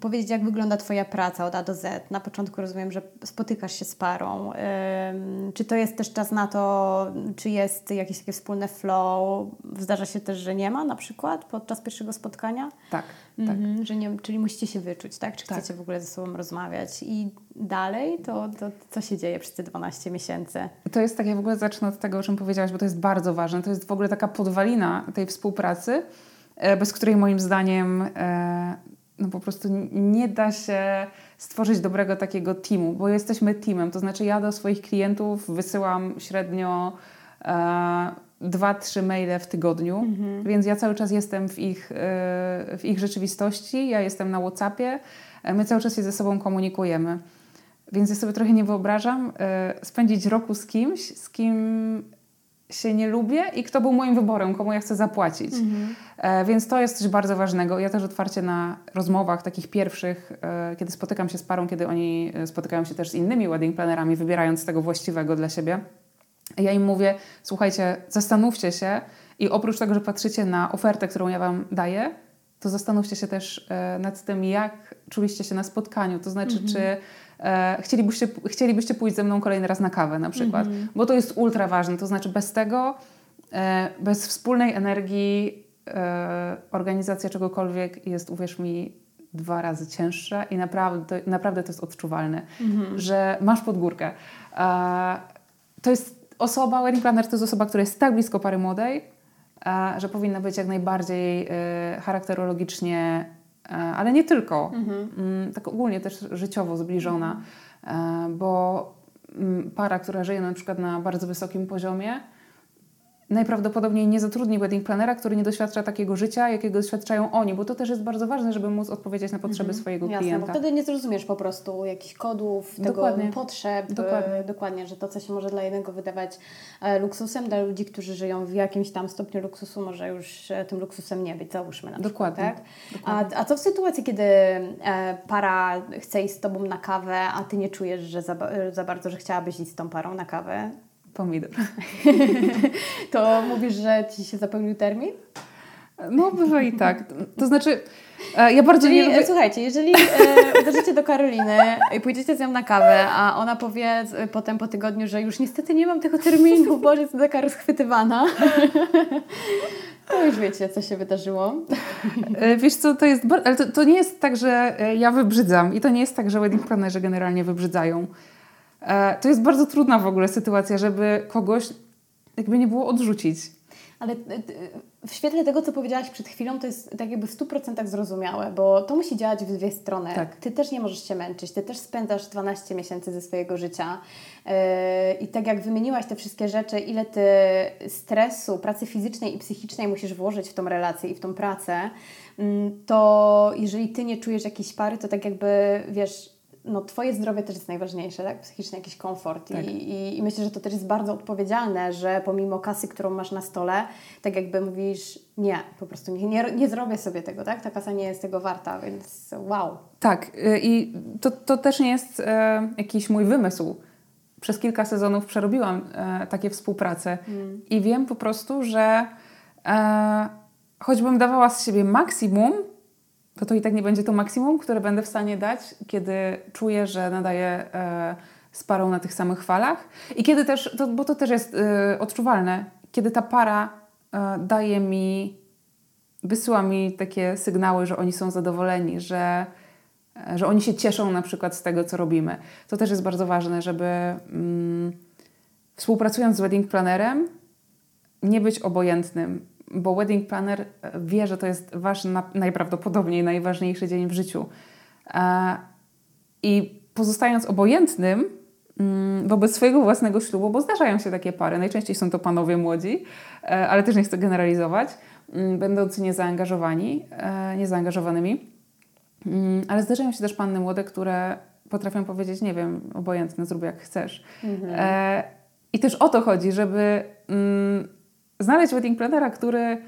powiedzieć, jak wygląda Twoja praca od A do Z. Na początku rozumiem, że spotykasz się z parą. Czy to jest też czas na to, czy jest jakieś takie wspólne flow? Zdarza się też, że nie ma na przykład podczas pierwszego spotkania? Tak. Mhm, że nie, czyli musicie się wyczuć, tak? Czy tak. chcecie w ogóle ze sobą rozmawiać? I dalej to, to co się dzieje przez te 12 miesięcy? To jest tak, ja w ogóle zacznę od tego, o czym powiedziałaś, bo to jest bardzo ważne. To jest w ogóle taka podwalina tej współpracy, e, bez której moim zdaniem e, no po prostu nie da się stworzyć dobrego takiego teamu, bo jesteśmy teamem. To znaczy ja do swoich klientów wysyłam średnio e, dwa, trzy maile w tygodniu, mhm. więc ja cały czas jestem w ich, w ich rzeczywistości, ja jestem na Whatsappie, my cały czas się ze sobą komunikujemy. Więc ja sobie trochę nie wyobrażam e, spędzić roku z kimś, z kim się nie lubię i kto był moim wyborem, komu ja chcę zapłacić. Mhm. E, więc to jest coś bardzo ważnego. Ja też otwarcie na rozmowach takich pierwszych, e, kiedy spotykam się z parą, kiedy oni spotykają się też z innymi wedding planerami, wybierając tego właściwego dla siebie. Ja im mówię, słuchajcie, zastanówcie się i oprócz tego, że patrzycie na ofertę, którą ja Wam daję, to zastanówcie się też nad tym, jak czuliście się na spotkaniu. To znaczy, mhm. czy e, chcielibyście, chcielibyście pójść ze mną kolejny raz na kawę na przykład, mm -hmm. bo to jest ultra ważne. To znaczy bez tego, e, bez wspólnej energii e, organizacja czegokolwiek jest, uwierz mi, dwa razy cięższa i naprawdę, naprawdę to jest odczuwalne, mm -hmm. że masz podgórkę. E, to jest osoba, wedding planner to jest osoba, która jest tak blisko pary młodej, e, że powinna być jak najbardziej e, charakterologicznie E, ale nie tylko. Mhm. Mm, tak ogólnie też życiowo zbliżona, bo mm, para, która żyje na przykład na bardzo wysokim poziomie, najprawdopodobniej nie zatrudni wedding planera, który nie doświadcza takiego życia, jakiego doświadczają oni, bo to też jest bardzo ważne, żeby móc odpowiedzieć na potrzeby mhm. swojego Jasne, klienta. Bo wtedy nie zrozumiesz po prostu jakichś kodów, tego dokładnie. potrzeb, dokładnie. dokładnie, że to, co się może dla jednego wydawać e, luksusem, dla ludzi, którzy żyją w jakimś tam stopniu luksusu, może już e, tym luksusem nie być, załóżmy na dokładnie. przykład. Tak? Dokładnie. A, a co w sytuacji, kiedy e, para chce iść z Tobą na kawę, a Ty nie czujesz, że za, za bardzo, że chciałabyś iść z tą parą na kawę? Pomidor. to mówisz, że ci się zapełnił termin? No, bywa i tak. To znaczy, e, ja bardzo Czyli, nie lubię... Słuchajcie, jeżeli e, uderzycie do Karoliny i pójdziecie z nią na kawę, a ona powie e, potem po tygodniu, że już niestety nie mam tego terminu, bo jest taka rozchwytywana, to już wiecie, co się wydarzyło. E, wiesz co, to jest... Ale to, to nie jest tak, że ja wybrzydzam i to nie jest tak, że wedding planerzy generalnie wybrzydzają. E, to jest bardzo trudna w ogóle sytuacja, żeby kogoś jakby nie było odrzucić. Ale e, w świetle tego, co powiedziałaś przed chwilą, to jest tak jakby w 100% zrozumiałe, bo to musi działać w dwie strony. Tak. Ty też nie możesz się męczyć, ty też spędzasz 12 miesięcy ze swojego życia yy, i tak jak wymieniłaś te wszystkie rzeczy, ile ty stresu, pracy fizycznej i psychicznej musisz włożyć w tą relację i w tą pracę, yy, to jeżeli ty nie czujesz jakiejś pary, to tak jakby, wiesz, no, Twoje zdrowie też jest najważniejsze, tak? Psychiczny jakiś komfort. Tak. I, i, I myślę, że to też jest bardzo odpowiedzialne, że pomimo kasy, którą masz na stole, tak jakby mówisz, nie, po prostu nie, nie, nie zrobię sobie tego, tak? Ta kasa nie jest tego warta, więc wow. Tak, y, i to, to też nie jest e, jakiś mój wymysł. Przez kilka sezonów przerobiłam e, takie współprace i wiem po prostu, że e, choćbym dawała z siebie maksimum, to to i tak nie będzie to maksimum, które będę w stanie dać, kiedy czuję, że nadaję e, z parą na tych samych falach. I kiedy też, to, bo to też jest e, odczuwalne, kiedy ta para e, daje mi, wysyła mi takie sygnały, że oni są zadowoleni, że, e, że oni się cieszą na przykład z tego, co robimy. To też jest bardzo ważne, żeby mm, współpracując z wedding planerem, nie być obojętnym, bo wedding planner e, wie, że to jest wasz na, najprawdopodobniej najważniejszy dzień w życiu. E, I pozostając obojętnym mm, wobec swojego własnego ślubu, bo zdarzają się takie pary, najczęściej są to panowie młodzi, e, ale też nie chcę generalizować, mm, będący niezaangażowani, niezaangażowanymi, Mm, ale zdarzają się też panny młode, które potrafią powiedzieć, nie wiem, obojętne, zrób jak chcesz. E, I też o to chodzi, żeby znaleźć wedding planera, który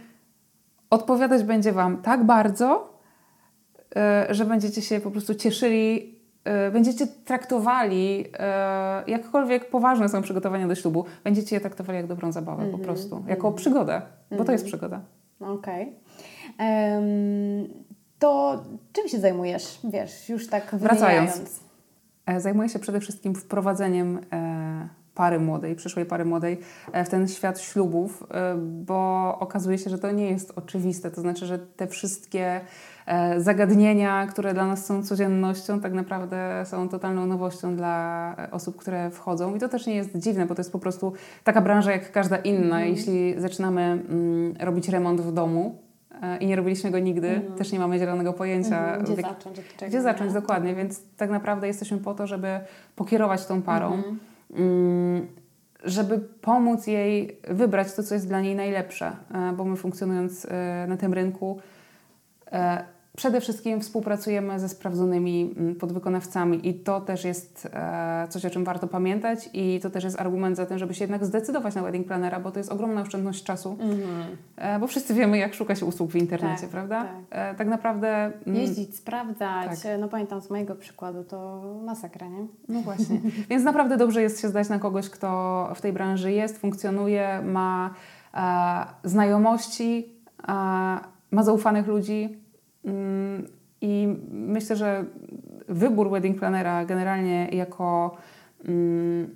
odpowiadać będzie Wam tak bardzo, e, że będziecie się po prostu cieszyli, e, będziecie traktowali, e, jakkolwiek poważne są przygotowania do ślubu, będziecie je traktowali jak dobrą zabawę po prostu, jako przygodę, bo to jest przygoda. Okej. Em, to czym się zajmujesz? Wiesz, już tak Wracając. wymieniając. Zajmuję się przede wszystkim wprowadzeniem pary młodej, przyszłej pary młodej e, w ten świat ślubów, e, bo okazuje się, że to nie jest oczywiste. To znaczy, że te wszystkie e, zagadnienia, które dla nas są codziennością, tak naprawdę są totalną nowością dla osób, które wchodzą. I to też nie jest dziwne, bo to jest po prostu taka branża jak każda inna. Jeśli zaczynamy mm, robić remont w domu, i nie robiliśmy go nigdy, też nie mamy zielonego pojęcia, Mhm, Gdzie w zacząć? Gdzie zacząć, nie? dokładnie. Więc tak naprawdę jesteśmy po to, żeby pokierować tą parą, Mhm. mm, żeby pomóc jej wybrać to, co jest dla niej najlepsze, e, bo my funkcjonując e, na tym rynku e, przede wszystkim współpracujemy ze sprawdzonymi mm, podwykonawcami i to też jest e, coś, o czym warto pamiętać i to też jest argument za tym, żeby się jednak zdecydować na wedding planera, bo to jest ogromna oszczędność czasu, e, bo wszyscy wiemy, jak szukać usług w internecie, Tak, prawda? tak. E, tak naprawdę... mm, Jeździć, sprawdzać. tak. No pamiętam z mojego przykładu, to masakra, nie? No właśnie. Więc naprawdę dobrze jest się zdać na kogoś, kto w tej branży jest, funkcjonuje, ma e, znajomości, e, ma zaufanych ludzi. I myślę, że wybór wedding planera generalnie jako, mm,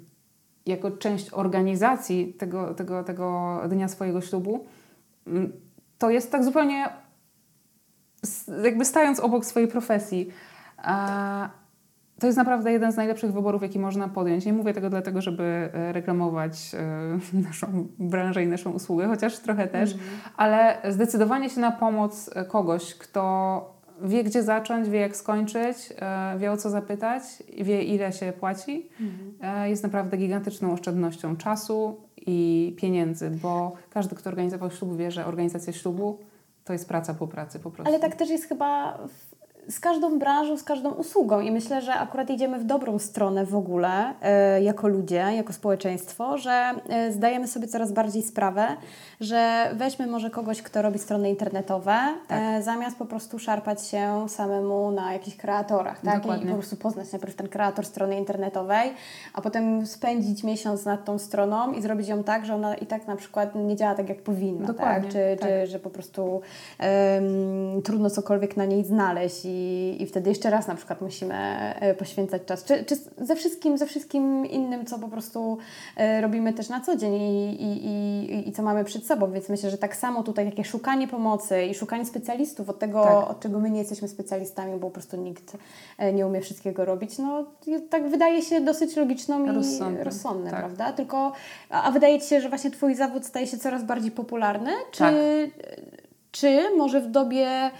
jako część organizacji tego, tego, tego dnia swojego ślubu, mm, to jest tak zupełnie jakby stając obok swojej profesji. To jest naprawdę jeden z najlepszych wyborów, jaki można podjąć. Nie mówię tego dlatego, żeby e, reklamować e, naszą branżę i naszą usługę, chociaż trochę też, ale zdecydowanie się na pomoc e, kogoś, kto wie, gdzie zacząć, wie, jak skończyć, wie, o co zapytać, wie, ile się płaci, e, jest naprawdę gigantyczną oszczędnością czasu i pieniędzy, bo każdy, kto organizował ślub, wie, że organizacja ślubu to jest praca po pracy po prostu. Ale tak też jest chyba w, z każdą branżą, z każdą usługą i myślę, że akurat idziemy w dobrą stronę w ogóle e, jako ludzie, jako społeczeństwo, że e, zdajemy sobie coraz bardziej sprawę, że weźmy może kogoś, kto robi strony internetowe, Tak. e, zamiast po prostu szarpać się samemu na jakichś kreatorach, tak? I Dokładnie. po prostu poznać najpierw ten kreator strony internetowej, a potem spędzić miesiąc nad tą stroną i zrobić ją tak, że ona i tak na przykład nie działa tak, jak powinna, Dokładnie, tak? Czy, tak. czy że po prostu em, trudno cokolwiek na niej znaleźć i, i wtedy jeszcze raz na przykład musimy e, poświęcać czas. Czy, czy ze wszystkim, ze wszystkim innym, co po prostu e, robimy też na co dzień i, i, i, i co mamy przed sobą. Więc myślę, że tak samo tutaj takie szukanie pomocy i szukanie specjalistów od tego, Tak. od czego my nie jesteśmy specjalistami, bo po prostu nikt e, nie umie wszystkiego robić, no tak wydaje się dosyć logiczną i Rozsądne, rozsądne, tak. prawda? Tylko, a, a wydaje Ci się, że właśnie Twój zawód staje się coraz bardziej popularny? Czy, Tak. czy może w dobie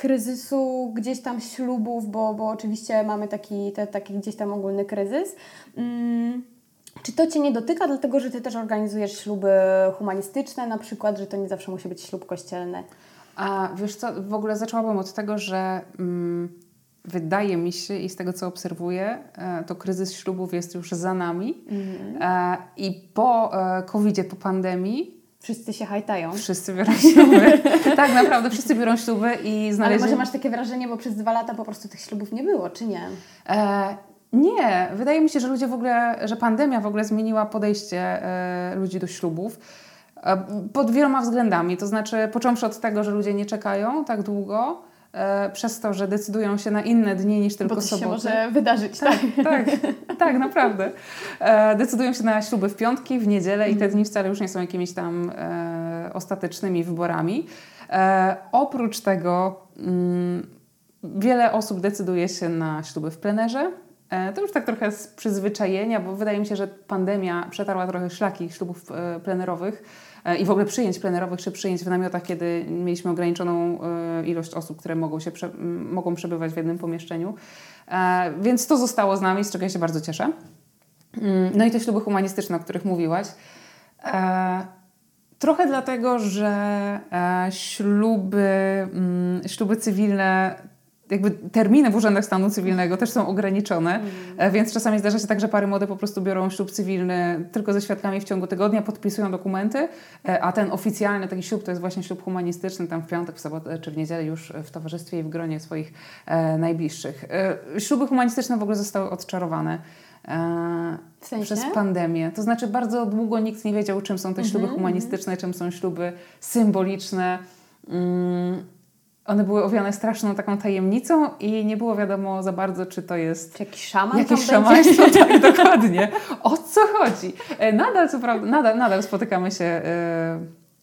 kryzysu gdzieś tam ślubów, bo, bo oczywiście mamy taki, te, taki gdzieś tam ogólny kryzys, mm, czy to Cię nie dotyka, dlatego że Ty też organizujesz śluby humanistyczne, na przykład, że to nie zawsze musi być ślub kościelny? A wiesz co, w ogóle zaczęłabym od tego, że mm, wydaje mi się i z tego co obserwuję, e, to kryzys ślubów jest już za nami mm. i po covid po pandemii Wszyscy się hajtają. Wszyscy biorą śluby. tak, naprawdę, wszyscy biorą śluby i znaleźli... Ale może masz takie wrażenie, bo przez dwa lata po prostu tych ślubów nie było, czy nie? E, nie, wydaje mi się, że ludzie w ogóle, że pandemia w ogóle zmieniła podejście e, ludzi do ślubów e, pod wieloma względami. To znaczy, począwszy od tego, że ludzie nie czekają tak długo, przez to, że decydują się na inne dni niż tylko Bo to soboty. się może wydarzyć, tak? Tak, tak, tak naprawdę. E, decydują się na śluby w piątki, w niedzielę i te mhm. dni wcale już nie są jakimiś tam e, ostatecznymi wyborami. E, oprócz tego mm, wiele osób decyduje się na śluby w plenerze, E, to już tak trochę z przyzwyczajenia, bo wydaje mi się, że pandemia przetarła trochę szlaki ślubów e, plenerowych e, i w ogóle przyjęć plenerowych czy przyjęć w namiotach, kiedy mieliśmy ograniczoną ilość osób, które mogą, się mogą przebywać w jednym pomieszczeniu. Więc to zostało z nami, z czego ja się bardzo cieszę. Mm, no i te śluby humanistyczne, o których mówiłaś. Trochę dlatego, że śluby, mm, śluby cywilne jakby terminy w urzędach stanu cywilnego też są ograniczone, mm. więc czasami zdarza się tak, że pary młode po prostu biorą ślub cywilny tylko ze świadkami w ciągu tygodnia, podpisują dokumenty, e, a ten oficjalny taki ślub to jest właśnie ślub humanistyczny, tam w piątek, w sobotę czy w niedzielę już w towarzystwie i w gronie swoich e, najbliższych. E, śluby humanistyczne w ogóle zostały odczarowane. W sensie? Przez pandemię. To znaczy, bardzo długo nikt nie wiedział, czym są te śluby mm -hmm, humanistyczne, czym są śluby symboliczne. Mm one były owiane straszną taką tajemnicą i nie było wiadomo za bardzo, czy to jest... Czy jakiś szaman Jakieś szamaństwo, tak, dokładnie. O co chodzi? E, nadal, co prawda, nadal, nadal spotykamy się e,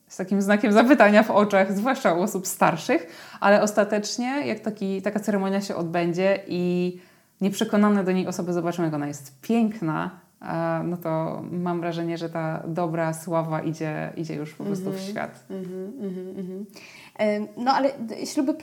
z takim znakiem zapytania w oczach, zwłaszcza u osób starszych, ale ostatecznie, jak taki, taka ceremonia się odbędzie i nieprzekonane do niej osoby zobaczą, jak ona jest piękna, no to mam wrażenie, że ta dobra sława idzie, idzie już po prostu mm -hmm, w świat. Mm -hmm, mm -hmm. No ale śluby,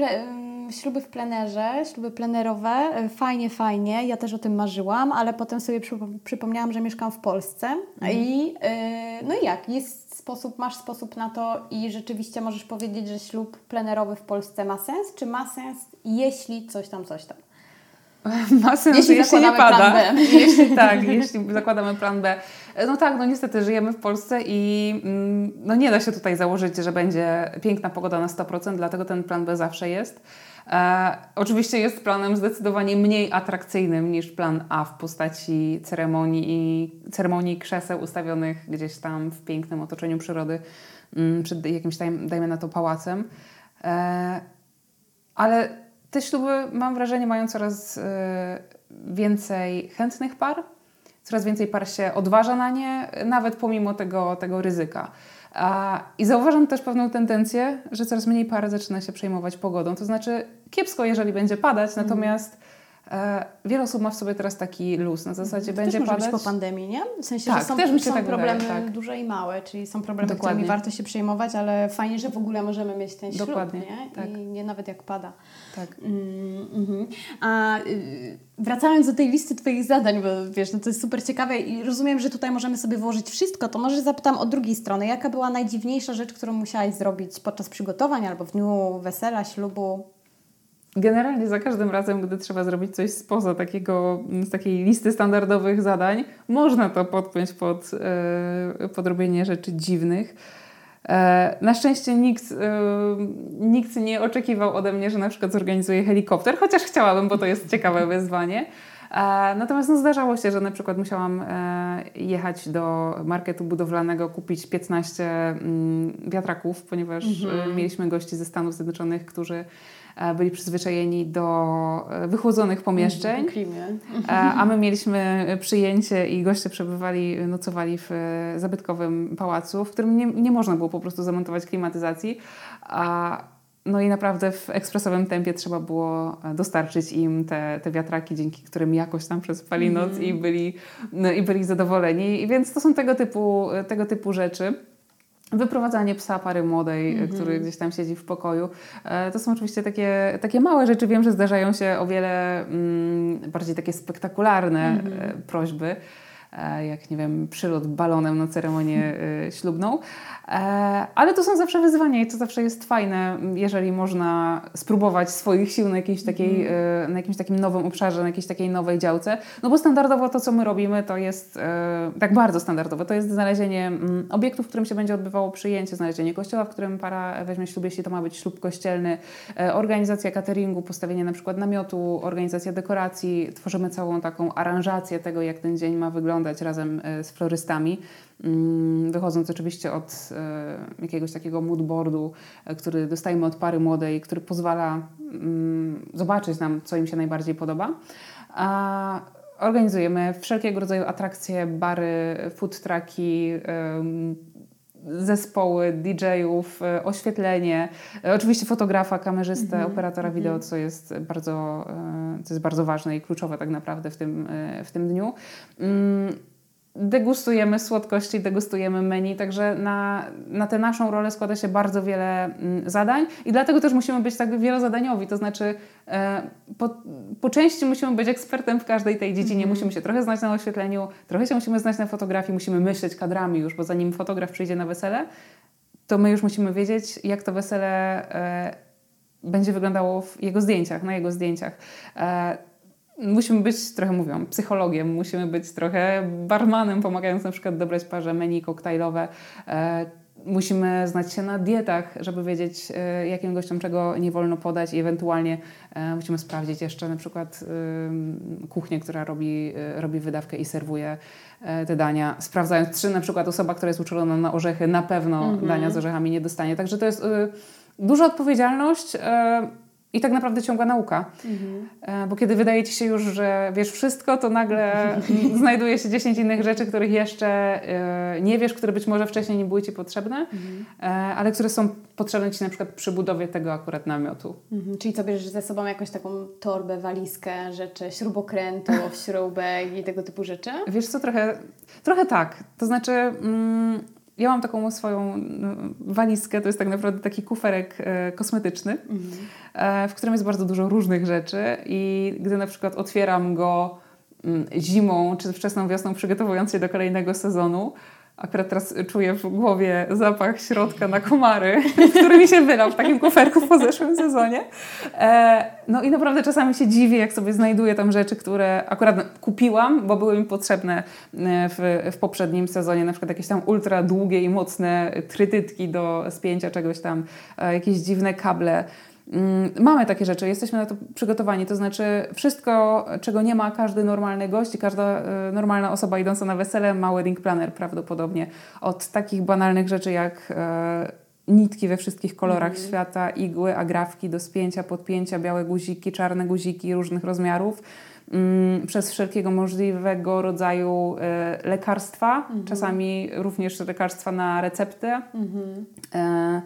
śluby w plenerze, śluby plenerowe, e, fajnie, fajnie. Ja też o tym marzyłam, ale potem sobie przypomniałam, że mieszkam w Polsce mhm. i e, no i jak? Jest sposób, masz sposób na to i rzeczywiście możesz powiedzieć, że ślub plenerowy w Polsce ma sens, czy ma sens, jeśli coś tam, coś tam? ma sens, jeśli, jeśli nie pada. Jeśli, tak, jeśli zakładamy plan B. No tak, no niestety żyjemy w Polsce i mm, no nie da się tutaj założyć, że będzie piękna pogoda na 100%, dlatego ten plan B zawsze jest. E, oczywiście jest planem zdecydowanie mniej atrakcyjnym niż plan A w postaci ceremonii i ceremonii krzeseł ustawionych gdzieś tam w pięknym otoczeniu przyrody mm, przed jakimś, dajmy na to, pałacem. E, ale te śluby, mam wrażenie, mają coraz y, więcej chętnych par, coraz więcej par się odważa na nie, nawet pomimo tego, tego ryzyka. I zauważam też pewną tendencję, że coraz mniej par zaczyna się przejmować pogodą. To znaczy, kiepsko, jeżeli będzie padać, mhm. natomiast E, wiele osób ma w sobie teraz taki luz. Na zasadzie to będzie też padać. po pandemii, nie? W sensie, tak, że są, też mi się są tak problemy wydaje, tak. duże i małe, czyli są problemy, Dokładnie. którymi warto się przejmować, ale fajnie, że w ogóle możemy mieć ten ślub, Dokładnie. nie? Tak. I nie nawet jak pada. Tak. Mm, mm A y, wracając do tej listy Twoich zadań, bo wiesz, no to jest super ciekawe i rozumiem, że tutaj możemy sobie włożyć wszystko, to może zapytam od drugiej strony. Jaka była najdziwniejsza rzecz, którą musiałaś zrobić podczas przygotowań albo w dniu wesela, ślubu? Generalnie za każdym razem, gdy trzeba zrobić coś spoza takiego, z takiej listy standardowych zadań, można to podpiąć pod, yy, pod robienie rzeczy dziwnych. E, na szczęście nikt, e, nikt nie oczekiwał ode mnie, że na przykład zorganizuję helikopter, chociaż chciałabym, bo to jest ciekawe wyzwanie. Natomiast no, zdarzało się, że na przykład musiałam jechać do marketu budowlanego, kupić 15 mm, wiatraków, ponieważ mhm. mieliśmy gości ze Stanów Zjednoczonych, którzy E, byli przyzwyczajeni do e, wychłodzonych pomieszczeń, e, a my mieliśmy przyjęcie i goście przebywali, nocowali w zabytkowym pałacu, w którym nie, nie można było po prostu zamontować klimatyzacji, a no i naprawdę w ekspresowym tempie trzeba było dostarczyć im te, te wiatraki, dzięki którym jakoś tam przespali noc mm. i, byli, no, i byli zadowoleni. I więc to są tego typu, tego typu rzeczy. Wyprowadzanie psa pary młodej, mm -hmm. który gdzieś tam siedzi w pokoju. E, to są oczywiście takie, takie małe rzeczy. Wiem, że zdarzają się o wiele mm, bardziej takie spektakularne mm -hmm. prośby. E, jak nie wiem, przylot balonem na ceremonię e, ślubną. Ale to są zawsze wyzwania i to zawsze jest fajne, jeżeli można spróbować swoich sił na, jakiejś takiej, mm. na jakimś takim nowym obszarze, na jakiejś takiej nowej działce. No bo standardowo to, co my robimy, to jest tak bardzo standardowe. To jest znalezienie mm, obiektu, w którym się będzie odbywało przyjęcie, znalezienie kościoła, w którym para weźmie ślub, jeśli to ma być ślub kościelny, organizacja cateringu, postawienie na przykład namiotu, organizacja dekoracji. Tworzymy całą taką aranżację tego, jak ten dzień ma wyglądać razem z florystami. Mm, wychodząc oczywiście od e, jakiegoś takiego moodboardu, e, który dostajemy od pary młodej, który pozwala mm, zobaczyć nam, co im się najbardziej podoba. A organizujemy wszelkiego rodzaju atrakcje, bary, food trucki, zespoły DJ-ów, e, oświetlenie, oczywiście fotografa, kamerzystę, mm -hmm. operatora mhm. wideo, co jest bardzo, co jest bardzo ważne i kluczowe tak naprawdę w tym, w tym dniu. Degustujemy słodkości, degustujemy menu, także na, na tę naszą rolę składa się bardzo wiele mm, zadań i dlatego też musimy być tak wielozadaniowi, to znaczy e, po, po części musimy być ekspertem w każdej tej dziedzinie, mm. musimy się trochę znać na oświetleniu, trochę się musimy znać na fotografii, musimy myśleć kadrami już, bo zanim fotograf przyjdzie na wesele, to my już musimy wiedzieć, jak to wesele e, będzie wyglądało w jego zdjęciach, na jego zdjęciach. E, musimy być trochę, mówią, psychologiem, musimy być trochę barmanem, pomagając na przykład dobrać parze menu koktajlowe. E, musimy znać się na dietach, żeby wiedzieć, e, jakim gościom czego nie wolno podać i ewentualnie e, musimy sprawdzić jeszcze na przykład kuchnię, która robi, robi wydawkę i serwuje te dania, sprawdzając, czy na przykład osoba, która jest uczulona na orzechy, na pewno mm -hmm. dania z orzechami nie dostanie. Także to jest duża odpowiedzialność i tak naprawdę ciągła nauka. Mhm. Bo kiedy wydaje ci się już, że wiesz wszystko, to nagle znajduje się 10 innych rzeczy, których jeszcze e, nie wiesz, które być może wcześniej nie były ci potrzebne, mhm. E, ale które są potrzebne ci na przykład przy budowie tego akurat namiotu. Mhm. Czyli co bierzesz ze sobą jakąś taką torbę, walizkę, rzeczy, śrubokrętów, śrubek i tego typu rzeczy? Wiesz co, trochę, trochę tak. To znaczy... Mm, ja mam taką swoją no, walizkę, to jest tak naprawdę taki kuferek e, kosmetyczny, mhm. e, w którym jest bardzo dużo różnych rzeczy i gdy na przykład otwieram go mm, zimą czy wczesną wiosną przygotowując się do kolejnego sezonu, Akurat teraz czuję w głowie zapach środka na komary, który mi się wylał w takim kuferku w zeszłym sezonie. E, no i naprawdę czasami się dziwię, jak sobie znajduję tam rzeczy, które akurat kupiłam, bo były mi potrzebne e, w, w poprzednim sezonie. Na przykład jakieś tam ultra długie i mocne trytytki do spięcia czegoś tam, e, jakieś dziwne kable. Mm, mamy takie rzeczy, jesteśmy na to przygotowani. To znaczy, wszystko, czego nie ma każdy normalny gość i każda e, normalna osoba idąca na wesele, ma wedding planner prawdopodobnie. Od takich banalnych rzeczy jak e, nitki we wszystkich kolorach mm. świata, igły, agrafki do spięcia, podpięcia, białe guziki, czarne guziki różnych rozmiarów. Mm, przez wszelkiego możliwego rodzaju e, lekarstwa, mm -hmm. czasami również lekarstwa na receptę. -hmm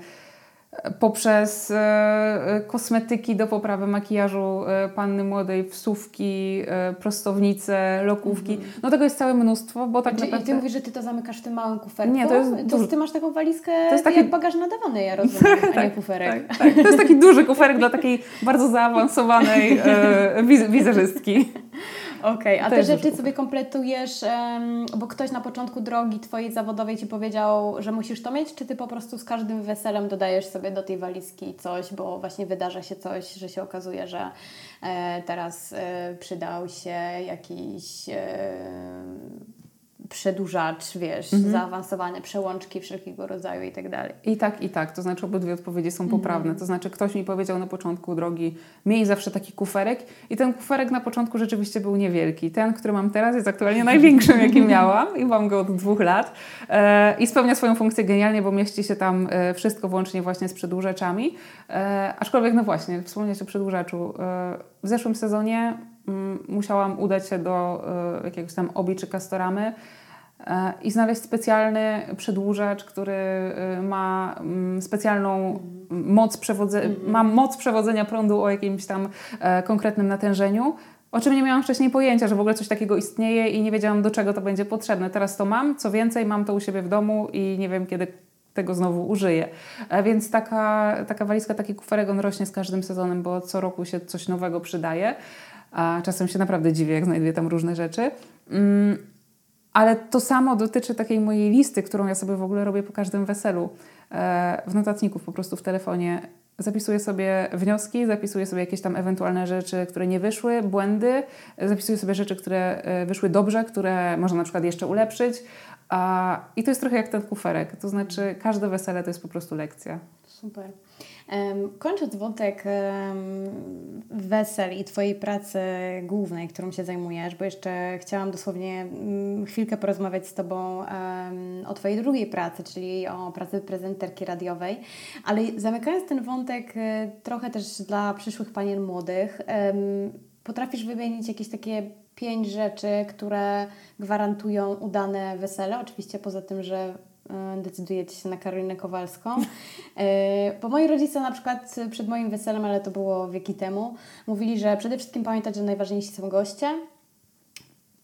poprzez e, kosmetyki do poprawy makijażu e, panny młodej, wsówki, e, prostownice, lokówki. -hmm. No tego jest całe mnóstwo, bo tak znaczy, naprawdę... I ty mówisz, że ty to zamykasz w tym małym kuferku? Nie, to jest... To ty masz taką walizkę to jest taki... jak bagaż nadawany, ja rozumiem, a nie kuferek. Tak, tak. To jest taki duży kuferek dla takiej bardzo zaawansowanej e, wiz wizerzystki. Okej, okay, a te rzeczy sobie kompletujesz, bo ktoś na początku drogi Twojej zawodowej Ci powiedział, że musisz to mieć, czy Ty po prostu z każdym weselem dodajesz sobie do tej walizki coś, bo właśnie wydarza się coś, że się okazuje, że e, teraz e, przydał się jakiś e, przedłużacz, wiesz, mhm. zaawansowane przełączki wszelkiego rodzaju i tak dalej. I tak, i tak. To znaczy obydwie odpowiedzi są poprawne. Mhm. To znaczy ktoś mi powiedział na początku drogi, miej zawsze taki kuferek i ten kuferek na początku rzeczywiście był niewielki. Ten, który mam teraz jest aktualnie największym, jaki miałam i mam go od dwóch lat e, i spełnia swoją funkcję genialnie, bo mieści się tam e, wszystko włącznie właśnie z przedłużaczami. E, aczkolwiek, no właśnie, wspomnieć o przedłużaczu. E, w zeszłym sezonie musiałam udać się do e, jakiegoś tam obi czy kastoramy E, i znaleźć specjalny przedłużacz, który y, ma mm, specjalną moc, przewodze mhm. ma moc przewodzenia prądu o jakimś tam e, konkretnym natężeniu. O czym nie miałam wcześniej pojęcia, że w ogóle coś takiego istnieje i nie wiedziałam, do czego to będzie potrzebne. Teraz to mam, co więcej, mam to u siebie w domu i nie wiem, kiedy tego znowu użyję. E, więc taka, taka walizka, taki kuferek, on rośnie z każdym sezonem, bo co roku się coś nowego przydaje. A czasem się naprawdę dziwię, jak znajduję tam różne rzeczy. Mm, ale to samo dotyczy takiej mojej listy, którą ja sobie w ogóle robię po każdym weselu. E, w notatniku po prostu w telefonie zapisuję sobie wnioski, zapisuję sobie jakieś tam ewentualne rzeczy, które nie wyszły, błędy, zapisuję sobie rzeczy, które e, wyszły dobrze, które można na przykład jeszcze ulepszyć. I to jest trochę jak ten kuferek, to znaczy każde wesele to jest po prostu lekcja. Super. Kończąc wątek wesel i Twojej pracy głównej, którą się zajmujesz, bo jeszcze chciałam dosłownie mm, chwilkę porozmawiać z Tobą o Twojej drugiej pracy, czyli o pracy prezenterki radiowej, ale zamykając ten wątek e, trochę też dla przyszłych panien młodych, potrafisz wymienić jakieś takie pięć rzeczy, które gwarantują udane wesele, oczywiście poza tym, że decydujecie się na Karolinę Kowalską. E, bo moi rodzice na przykład przed moim weselem, ale to było wieki temu, mówili, że przede wszystkim pamiętać, że najważniejsi są goście.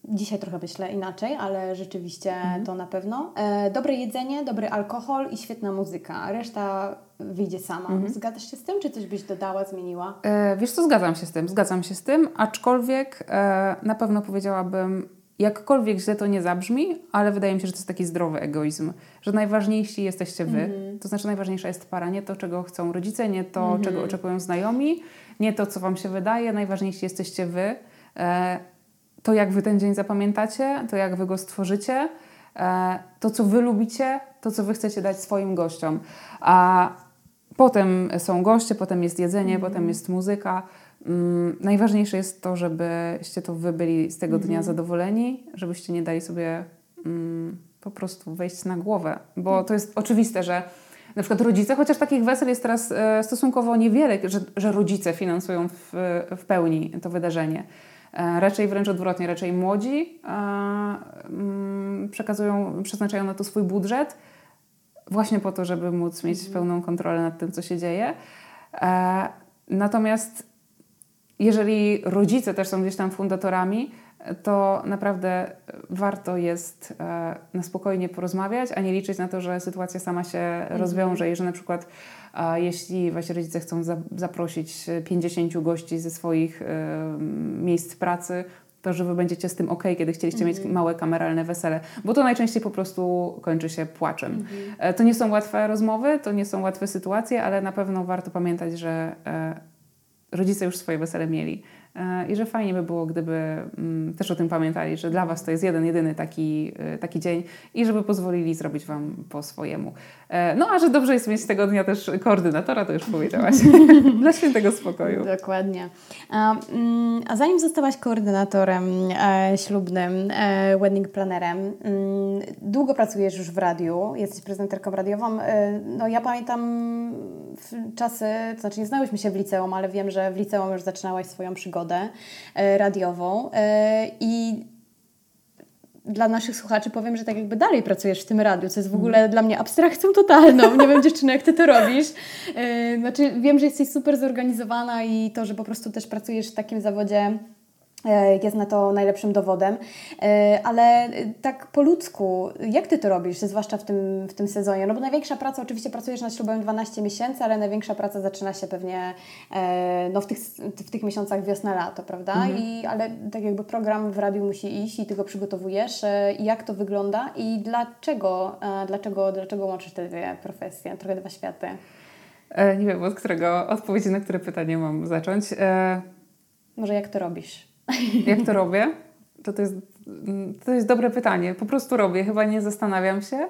Dzisiaj trochę myślę inaczej, ale rzeczywiście mhm. to na pewno. E, dobre jedzenie, dobry alkohol i świetna muzyka. Reszta wyjdzie sama. Mhm. Zgadzasz się z tym, czy coś byś dodała, zmieniła? E, wiesz co, zgadzam się z tym. Zgadzam się z tym, aczkolwiek e, na pewno powiedziałabym jakkolwiek źle to nie zabrzmi, ale wydaje mi się, że to jest taki zdrowy egoizm, że najważniejsi jesteście wy. Mm. To znaczy najważniejsza jest para, nie to, czego chcą rodzice, nie to, mm. czego oczekują znajomi, nie to, co wam się wydaje, najważniejsi jesteście wy. E, to, jak wy ten dzień zapamiętacie, to, jak wy go stworzycie, e, to, co wy lubicie, to, co wy chcecie dać swoim gościom. A potem są goście, potem jest jedzenie, mm. potem jest muzyka. Mm, najważniejsze jest to, żebyście to wy byli z tego dnia mhm. zadowoleni, żebyście nie dali sobie mm, po prostu wejść na głowę, bo to jest oczywiste, że na przykład rodzice, chociaż takich wesel jest teraz e, stosunkowo niewiele, że, że rodzice finansują w, w pełni to wydarzenie. E, raczej wręcz odwrotnie, raczej młodzi e, mm, przekazują, przeznaczają na to swój budżet właśnie po to, żeby móc mieć mhm. pełną kontrolę nad tym, co się dzieje. Natomiast jeżeli rodzice też są gdzieś tam fundatorami, to naprawdę warto jest e, na spokojnie porozmawiać, a nie liczyć na to, że sytuacja sama się mhm. rozwiąże i że na przykład jeśli wasi rodzice chcą zaprosić 50 gości ze swoich e, miejsc pracy, to że wy będziecie z tym ok, kiedy chcieliście mieć mhm. małe kameralne wesele, bo to najczęściej po prostu kończy się płaczem. Mhm. E, to nie są łatwe rozmowy, to nie są łatwe sytuacje, ale na pewno warto pamiętać, że rodzice już swoje wesele mieli. E, I że fajnie by było, gdyby mm, też o tym pamiętali, że dla Was to jest jeden, jedyny taki, e, taki dzień i żeby pozwolili zrobić Wam po swojemu. E, no a że dobrze jest mieć tego dnia też koordynatora, to już powiedziałaś. dla świętego spokoju. Dokładnie. A, mm, a zanim zostałaś koordynatorem e, ślubnym, e, wedding planerem, mm, długo pracujesz już w radiu, jesteś prezenterką radiową. E, no ja pamiętam czasy, to znaczy nie znałyśmy się w liceum, ale wiem, że w liceum już zaczynałaś swoją przygodę e, radiową e, i dla naszych słuchaczy powiem, że tak jakby dalej pracujesz w tym radiu, co jest w ogóle mm. dla mnie abstrakcją totalną. Nie wiem dziewczyny, jak Ty to robisz. E, znaczy wiem, że jesteś super zorganizowana i to, że po prostu też pracujesz w takim zawodzie jest na to najlepszym dowodem. E, ale tak po ludzku, jak Ty to robisz, zwłaszcza w tym, w tym sezonie? No bo największa praca, oczywiście pracujesz nad ślubem 12 miesięcy, ale największa praca zaczyna się pewnie e, no, w, tych, w tych miesiącach wiosna-lato, prawda? Mhm. I, ale tak jakby program w radiu musi iść i Ty go przygotowujesz. I jak to wygląda i dlaczego, dlaczego, dlaczego łączysz te dwie profesje, trochę dwa światy? Nie wiem, od którego odpowiedzi na które pytanie mam zacząć. Może jak to robisz? Jak to robię? To, to, jest, to jest dobre pytanie. Po prostu robię, chyba nie zastanawiam się.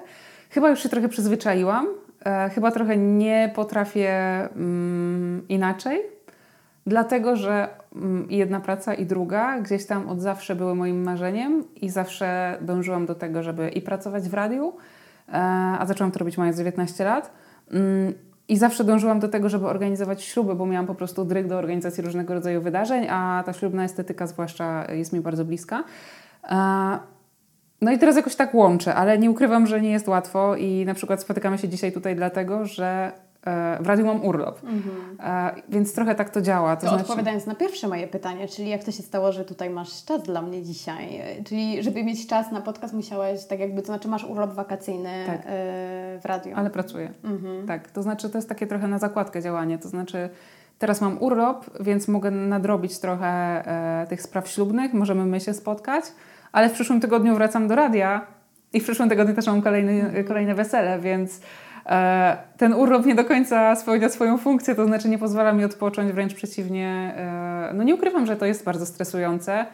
Chyba już się trochę przyzwyczaiłam. E, chyba trochę nie potrafię mm, inaczej, dlatego że mm, jedna praca i druga gdzieś tam od zawsze były moim marzeniem i zawsze dążyłam do tego, żeby i pracować w radiu, e, a zaczęłam to robić mając 19 lat. I zawsze dążyłam do tego, żeby organizować śluby, bo miałam po prostu dryg do organizacji różnego rodzaju wydarzeń, a ta ślubna estetyka zwłaszcza jest mi bardzo bliska. No i teraz jakoś tak łączę, ale nie ukrywam, że nie jest łatwo i na przykład spotykamy się dzisiaj tutaj dlatego, że E, w radiu mam urlop, mhm. E, więc trochę tak to działa. To, to znaczy... Odpowiadając na pierwsze moje pytanie, czyli jak to się stało, że tutaj masz czas dla mnie dzisiaj? Czyli żeby mieć czas na podcast musiałeś, tak jakby, to znaczy masz urlop wakacyjny tak. E, w radiu. Ale pracuję, mhm. tak. To znaczy to jest takie trochę na zakładkę działanie, to znaczy teraz mam urlop, więc mogę nadrobić trochę tych spraw ślubnych, możemy my się spotkać, ale w przyszłym tygodniu wracam do radia i w przyszłym tygodniu też mam kolejny, kolejne wesele, więc e, ten urlop nie do końca spełnia swoją funkcję, to znaczy nie pozwala mi odpocząć, wręcz przeciwnie. E, no nie ukrywam, że to jest bardzo stresujące.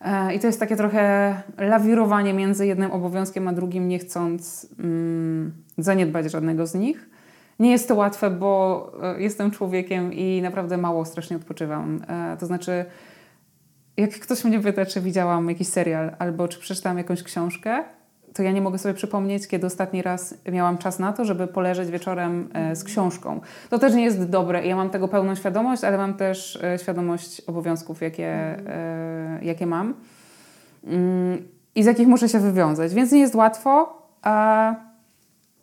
E, I to jest takie trochę lawirowanie między jednym obowiązkiem a drugim, nie chcąc mm, zaniedbać żadnego z nich. Nie jest to łatwe, bo e, jestem człowiekiem i naprawdę mało strasznie odpoczywam. E, to znaczy, jak ktoś mnie pyta, czy widziałam jakiś serial albo czy przeczytałam jakąś książkę, to ja nie mogę sobie przypomnieć, kiedy ostatni raz miałam czas na to, żeby poleżeć wieczorem z książką. To też nie jest dobre ja mam tego pełną świadomość, ale mam też świadomość obowiązków, jakie, jakie mam mm, i z jakich muszę się wywiązać. Więc nie jest łatwo, a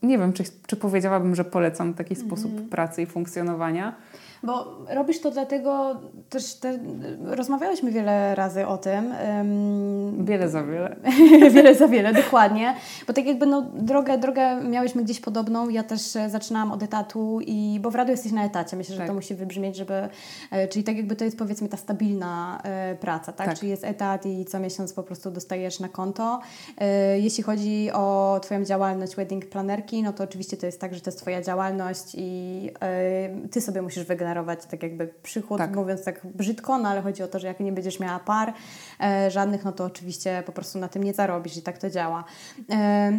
nie wiem, czy, czy powiedziałabym, że polecam taki sposób pracy i funkcjonowania. Bo robisz to dlatego, też te, rozmawiałyśmy wiele razy o tym. Um, wiele za wiele. wiele za wiele, dokładnie. Bo tak jakby no, drogę, drogę miałyśmy gdzieś podobną. Ja też e, zaczynałam od etatu, i bo w radiu jesteś na etacie. Myślę, tak. że to musi wybrzmieć, żeby. E, czyli tak jakby to jest powiedzmy ta stabilna e, praca, tak? tak? Czyli jest etat i co miesiąc po prostu dostajesz na konto. E, jeśli chodzi o Twoją działalność wedding planerki, no to oczywiście to jest tak, że to jest Twoja działalność i e, Ty sobie musisz wygenerować generować tak jakby przychód, tak. mówiąc tak brzydko, no ale chodzi o to, że jak nie będziesz miała par e, żadnych, no to oczywiście po prostu na tym nie zarobisz i tak to działa. E,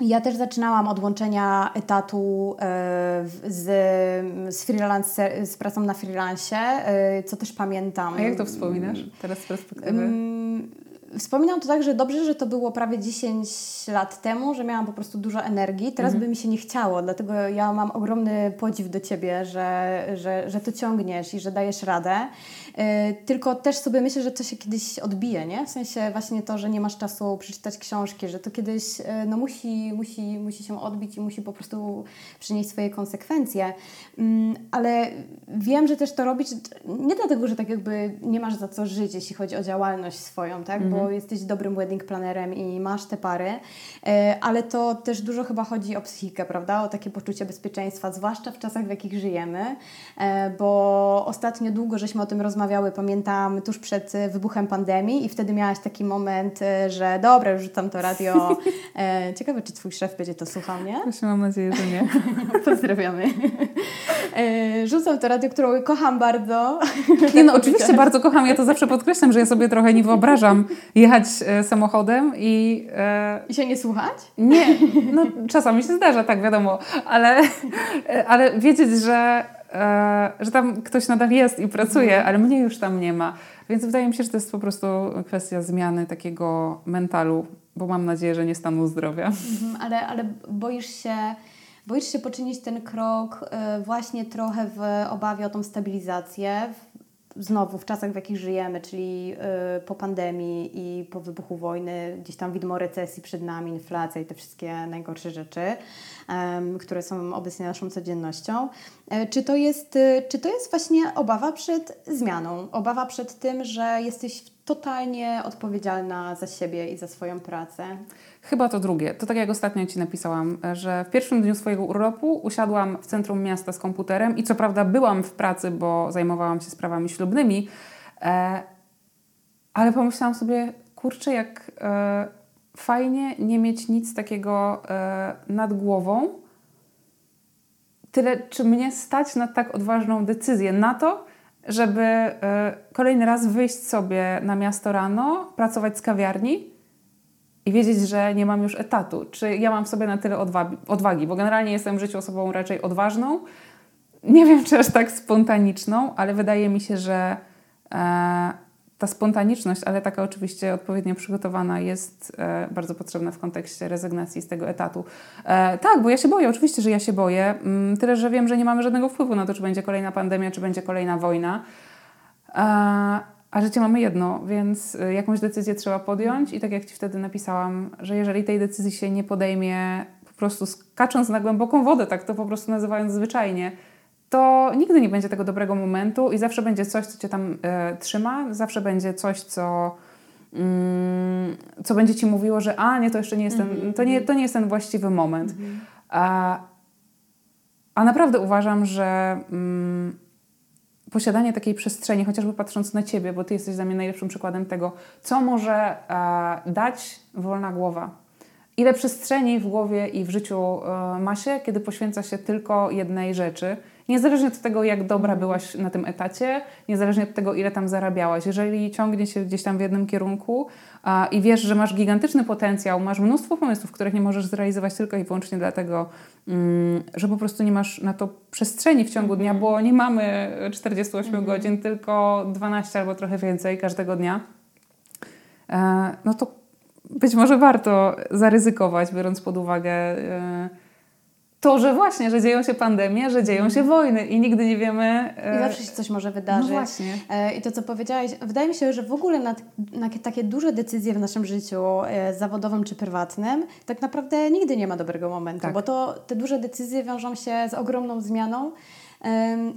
ja też zaczynałam od łączenia etatu e, z, z, freelance, z pracą na freelancie, e, co też pamiętam. A jak to wspominasz teraz z perspektywy? Wspominam to tak, że dobrze, że to było prawie 10 lat temu, że miałam po prostu dużo energii. Teraz mhm. by mi się nie chciało, dlatego ja mam ogromny podziw do Ciebie, że, że, że to ciągniesz i że dajesz radę. Yy, tylko też sobie myślę, że to się kiedyś odbije, nie? W sensie właśnie to, że nie masz czasu przeczytać książki, że to kiedyś yy, no, musi, musi, musi się odbić i musi po prostu przynieść swoje konsekwencje. Yy, ale wiem, że też to robić nie dlatego, że tak jakby nie masz za co żyć, jeśli chodzi o działalność swoją, tak? Mhm. Bo jesteś dobrym wedding planerem i masz te pary, e, ale to też dużo chyba chodzi o psychikę, prawda? O takie poczucie bezpieczeństwa, zwłaszcza w czasach, w jakich żyjemy, e, bo ostatnio długo żeśmy o tym rozmawiały, pamiętam tuż przed wybuchem pandemii i wtedy miałaś taki moment, e, że dobra, już rzucam to radio. Ciekawe, czy Twój szef będzie to słuchał, nie? Właśnie mam nadzieję, że nie. Pozdrawiamy. Rzucam to radio, którą kocham bardzo. Nie no, oczywiście bardzo kocham, ja to zawsze podkreślam, że ja sobie trochę nie wyobrażam, jechać e, samochodem i... E, I się nie słuchać? Nie, no czasami się zdarza, tak wiadomo, ale, e, ale wiedzieć, że, e, że tam ktoś nadal jest i pracuje, mhm. ale mnie już tam nie ma. Więc wydaje mi się, że to jest po prostu kwestia zmiany takiego mentalu, bo mam nadzieję, że nie stanu zdrowia. Mhm, ale, ale boisz się boisz się poczynić ten krok e, właśnie trochę w obawie o tą stabilizację, znowu w czasach, w jakich żyjemy, czyli y, po pandemii i po wybuchu wojny, gdzieś tam widmo recesji przed nami, inflacja i te wszystkie najgorsze rzeczy, które są obecnie naszą codziennością. E, czy to, jest, y, czy to jest właśnie obawa przed zmianą? Obawa przed tym, że jesteś totalnie odpowiedzialna za siebie i za swoją pracę? Chyba to drugie. To tak jak ostatnio Ci napisałam, że w pierwszym dniu swojego urlopu usiadłam w centrum miasta z komputerem i co prawda byłam w pracy, bo zajmowałam się sprawami ślubnymi, e, ale pomyślałam sobie, kurczę, jak e, fajnie nie mieć nic takiego e, nad głową. Tyle, czy mnie stać na tak odważną decyzję, na to, żeby e, kolejny raz wyjść sobie na miasto rano, pracować z kawiarni i wiedzieć, że nie mam już etatu. Czy ja mam w sobie na tyle odwagi, bo generalnie jestem w życiu osobą raczej odważną. Nie wiem, czy aż tak spontaniczną, ale wydaje mi się, że e, ta spontaniczność, ale taka oczywiście odpowiednio przygotowana, jest e, bardzo potrzebna w kontekście rezygnacji z tego etatu. E, tak, bo ja się boję, oczywiście, że ja się boję. Mm, tyle, że wiem, że nie mamy żadnego wpływu na to, czy będzie kolejna pandemia, czy będzie kolejna wojna. E, a życie mamy jedno, więc e, jakąś decyzję trzeba podjąć i tak jak Ci wtedy napisałam, że jeżeli tej decyzji się nie podejmie po prostu skacząc na głęboką wodę, tak to po prostu nazywając zwyczajnie, to nigdy nie będzie tego dobrego momentu i zawsze będzie coś, co cię tam e, trzyma, zawsze będzie coś, co, mm, co będzie ci mówiło, że a nie, to jeszcze nie jest ten, mm-hmm. to, nie, to nie jest ten właściwy moment. Mm-hmm. A, a naprawdę uważam, że mm, posiadanie takiej przestrzeni, chociażby patrząc na Ciebie, bo Ty jesteś dla mnie najlepszym przykładem tego, co może e, dać wolna głowa. Ile przestrzeni w głowie i w życiu e, ma się, kiedy poświęca się tylko jednej rzeczy. Niezależnie od tego, jak dobra byłaś na tym etacie, niezależnie od tego, ile tam zarabiałaś. Jeżeli ciągnie się gdzieś tam w jednym kierunku i wiesz, że masz gigantyczny potencjał, masz mnóstwo pomysłów, których nie możesz zrealizować tylko i wyłącznie dlatego, mm, że po prostu nie masz na to przestrzeni w ciągu dnia, bo nie mamy 48 mhm. godzin, tylko 12 albo trochę więcej każdego dnia, e, no to być może warto zaryzykować, biorąc pod uwagę e, to, że właśnie, że dzieją się pandemie, że dzieją się wojny i nigdy nie wiemy. E, I zawsze się coś może wydarzyć. No właśnie. E, I to, co powiedziałaś, wydaje mi się, że w ogóle na, na takie duże decyzje w naszym życiu, zawodowym czy prywatnym, tak naprawdę nigdy nie ma dobrego momentu, tak. bo to te duże decyzje wiążą się z ogromną zmianą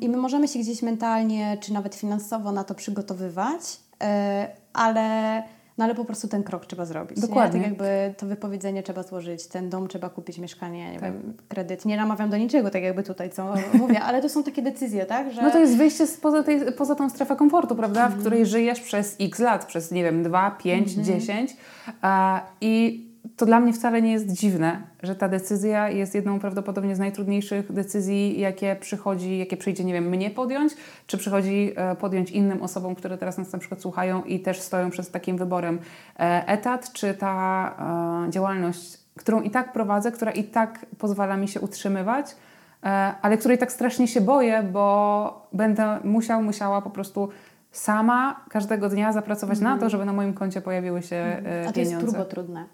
i my możemy się gdzieś mentalnie czy nawet finansowo na to przygotowywać, ale no ale po prostu ten krok trzeba zrobić. Dokładnie. Nie? Tak jakby to wypowiedzenie trzeba złożyć, ten dom trzeba kupić, mieszkanie, nie tak. wiem, kredyt. Nie namawiam do niczego, tak jakby tutaj co mówię, ale to są takie decyzje, tak? Że... No to jest wyjście poza, tej, poza tą strefę komfortu, prawda? W której żyjesz przez x lat, przez nie wiem, 2, 5, 10 i to dla mnie wcale nie jest dziwne, że ta decyzja jest jedną prawdopodobnie z najtrudniejszych decyzji, jakie przychodzi, jakie przyjdzie, nie wiem, mnie podjąć, czy przychodzi e, podjąć innym osobom, które teraz nas na przykład słuchają i też stoją przed takim wyborem. E, etat, czy ta e, działalność, którą i tak prowadzę, która i tak pozwala mi się utrzymywać, ale której tak strasznie się boję, bo będę musiał, musiała po prostu sama każdego dnia zapracować mm. na to, mhm. żeby na moim koncie pojawiły się mm. pieniądze. A to jest turbo trudne.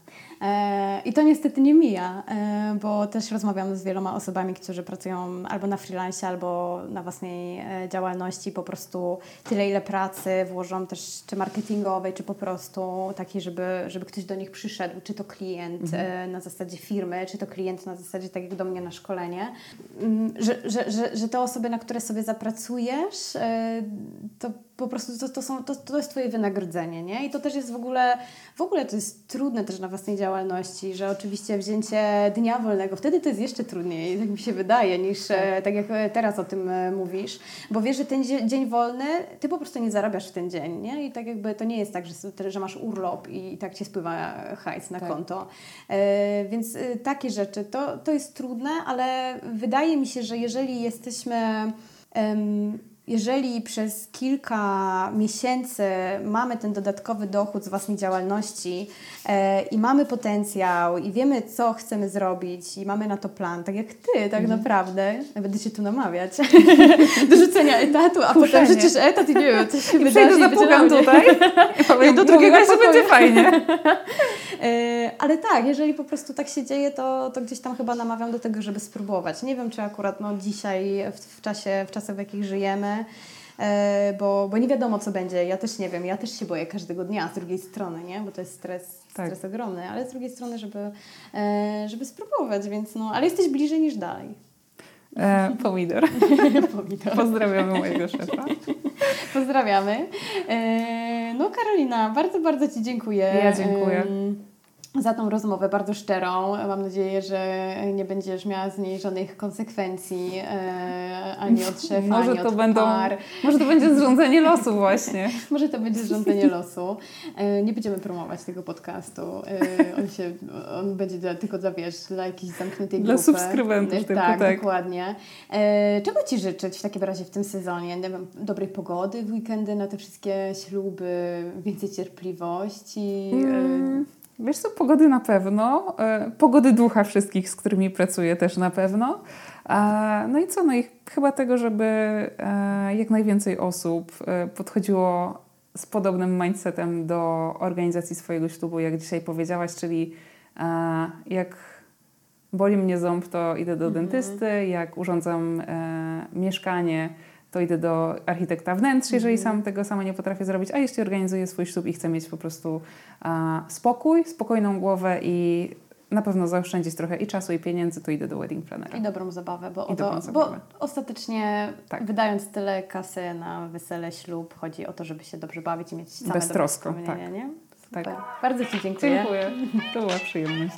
E, I to niestety nie mija, e, bo też rozmawiam z wieloma osobami, którzy pracują albo na freelance, albo na własnej e, działalności, po prostu tyle, ile pracy włożą też czy marketingowej, czy po prostu takiej, żeby, żeby ktoś do nich przyszedł, czy to klient mhm. na zasadzie firmy, czy to klient na zasadzie tak jak do mnie na szkolenie, mm, że, że, że, że te osoby, na które sobie zapracujesz, to po prostu to, to, są, to, to jest Twoje wynagrodzenie, nie? I to też jest w ogóle, w ogóle to jest trudne też na własnej działalności, że oczywiście wzięcie dnia wolnego, wtedy to jest jeszcze trudniej, tak mi się wydaje, niż tak, tak jak teraz o tym e, mówisz, bo wiesz, że ten dzień wolny, Ty po prostu nie zarabiasz w ten dzień, nie? I tak jakby to nie jest tak, że, że masz urlop i tak Ci spływa hajs na tak. konto. E, więc e, takie rzeczy, to, to jest trudne, ale wydaje mi się, że jeżeli jesteśmy jeżeli przez kilka miesięcy mamy ten dodatkowy dochód z własnej działalności e, i mamy potencjał i wiemy, co chcemy zrobić i mamy na to plan, tak jak ty, tak mhm. naprawdę, będę się tu namawiać do rzucenia etatu, a Kuszenie. potem rzucisz etat i nie wiem, co się I wydarzy. Zapukam tutaj i do drugiego się będzie fajnie. e, ale tak, jeżeli po prostu tak się dzieje, to, to gdzieś tam chyba namawiam do tego, żeby spróbować. Nie wiem, czy akurat no, dzisiaj, w, w, czasie, w czasach, w jakich żyjemy, E, bo, bo nie wiadomo, co będzie. Ja też nie wiem, ja też się boję każdego dnia z drugiej strony, nie? bo to jest stres, tak. stres ogromny, ale z drugiej strony, żeby, e, żeby spróbować, więc no, ale jesteś bliżej niż dalej. E, pomidor. pomidor. Pozdrawiamy mojego szefa. Pozdrawiamy. E, no Karolina, bardzo, bardzo Ci dziękuję. Ja dziękuję za tą rozmowę bardzo szczerą. Mam nadzieję, że nie będziesz miała z niej żadnych konsekwencji e, ani od szefa, może ani to od będą, par. Może to będzie zrządzenie losu właśnie. może to będzie zrządzenie losu. E, nie będziemy promować tego podcastu. E, on, się, on będzie dla, tylko dla, wiesz, dla jakiejś zamkniętej dla grupy. Dla subskrybentów. Tylko, tak, tak, dokładnie. E, czego Ci życzyć w takim razie w tym sezonie? Nie wiem, dobrej pogody w weekendy na te wszystkie śluby, więcej cierpliwości. E, mm. Wiesz co, pogody na pewno, e, pogody ducha wszystkich, z którymi pracuję też na pewno. No i co, no i chyba tego, żeby e, jak najwięcej osób e, podchodziło z podobnym mindsetem do organizacji swojego ślubu, jak dzisiaj powiedziałaś, czyli jak boli mnie ząb, to idę do mhm. dentysty, jak urządzam mieszkanie, to idę do architekta wnętrz, jeżeli mm. sam tego sama nie potrafię zrobić, a jeśli organizuję swój ślub i chcę mieć po prostu a, spokój, spokojną głowę i na pewno zaoszczędzić trochę i czasu, i pieniędzy, to idę do wedding planera. I dobrą zabawę, bo, dobrą zabawę. bo ostatecznie tak. wydając tyle kasy na wesele, ślub, chodzi o to, żeby się dobrze bawić i mieć same Beztrosko, tak. nie? Tak. Bardzo Ci dziękuję. Dziękuję. To była przyjemność.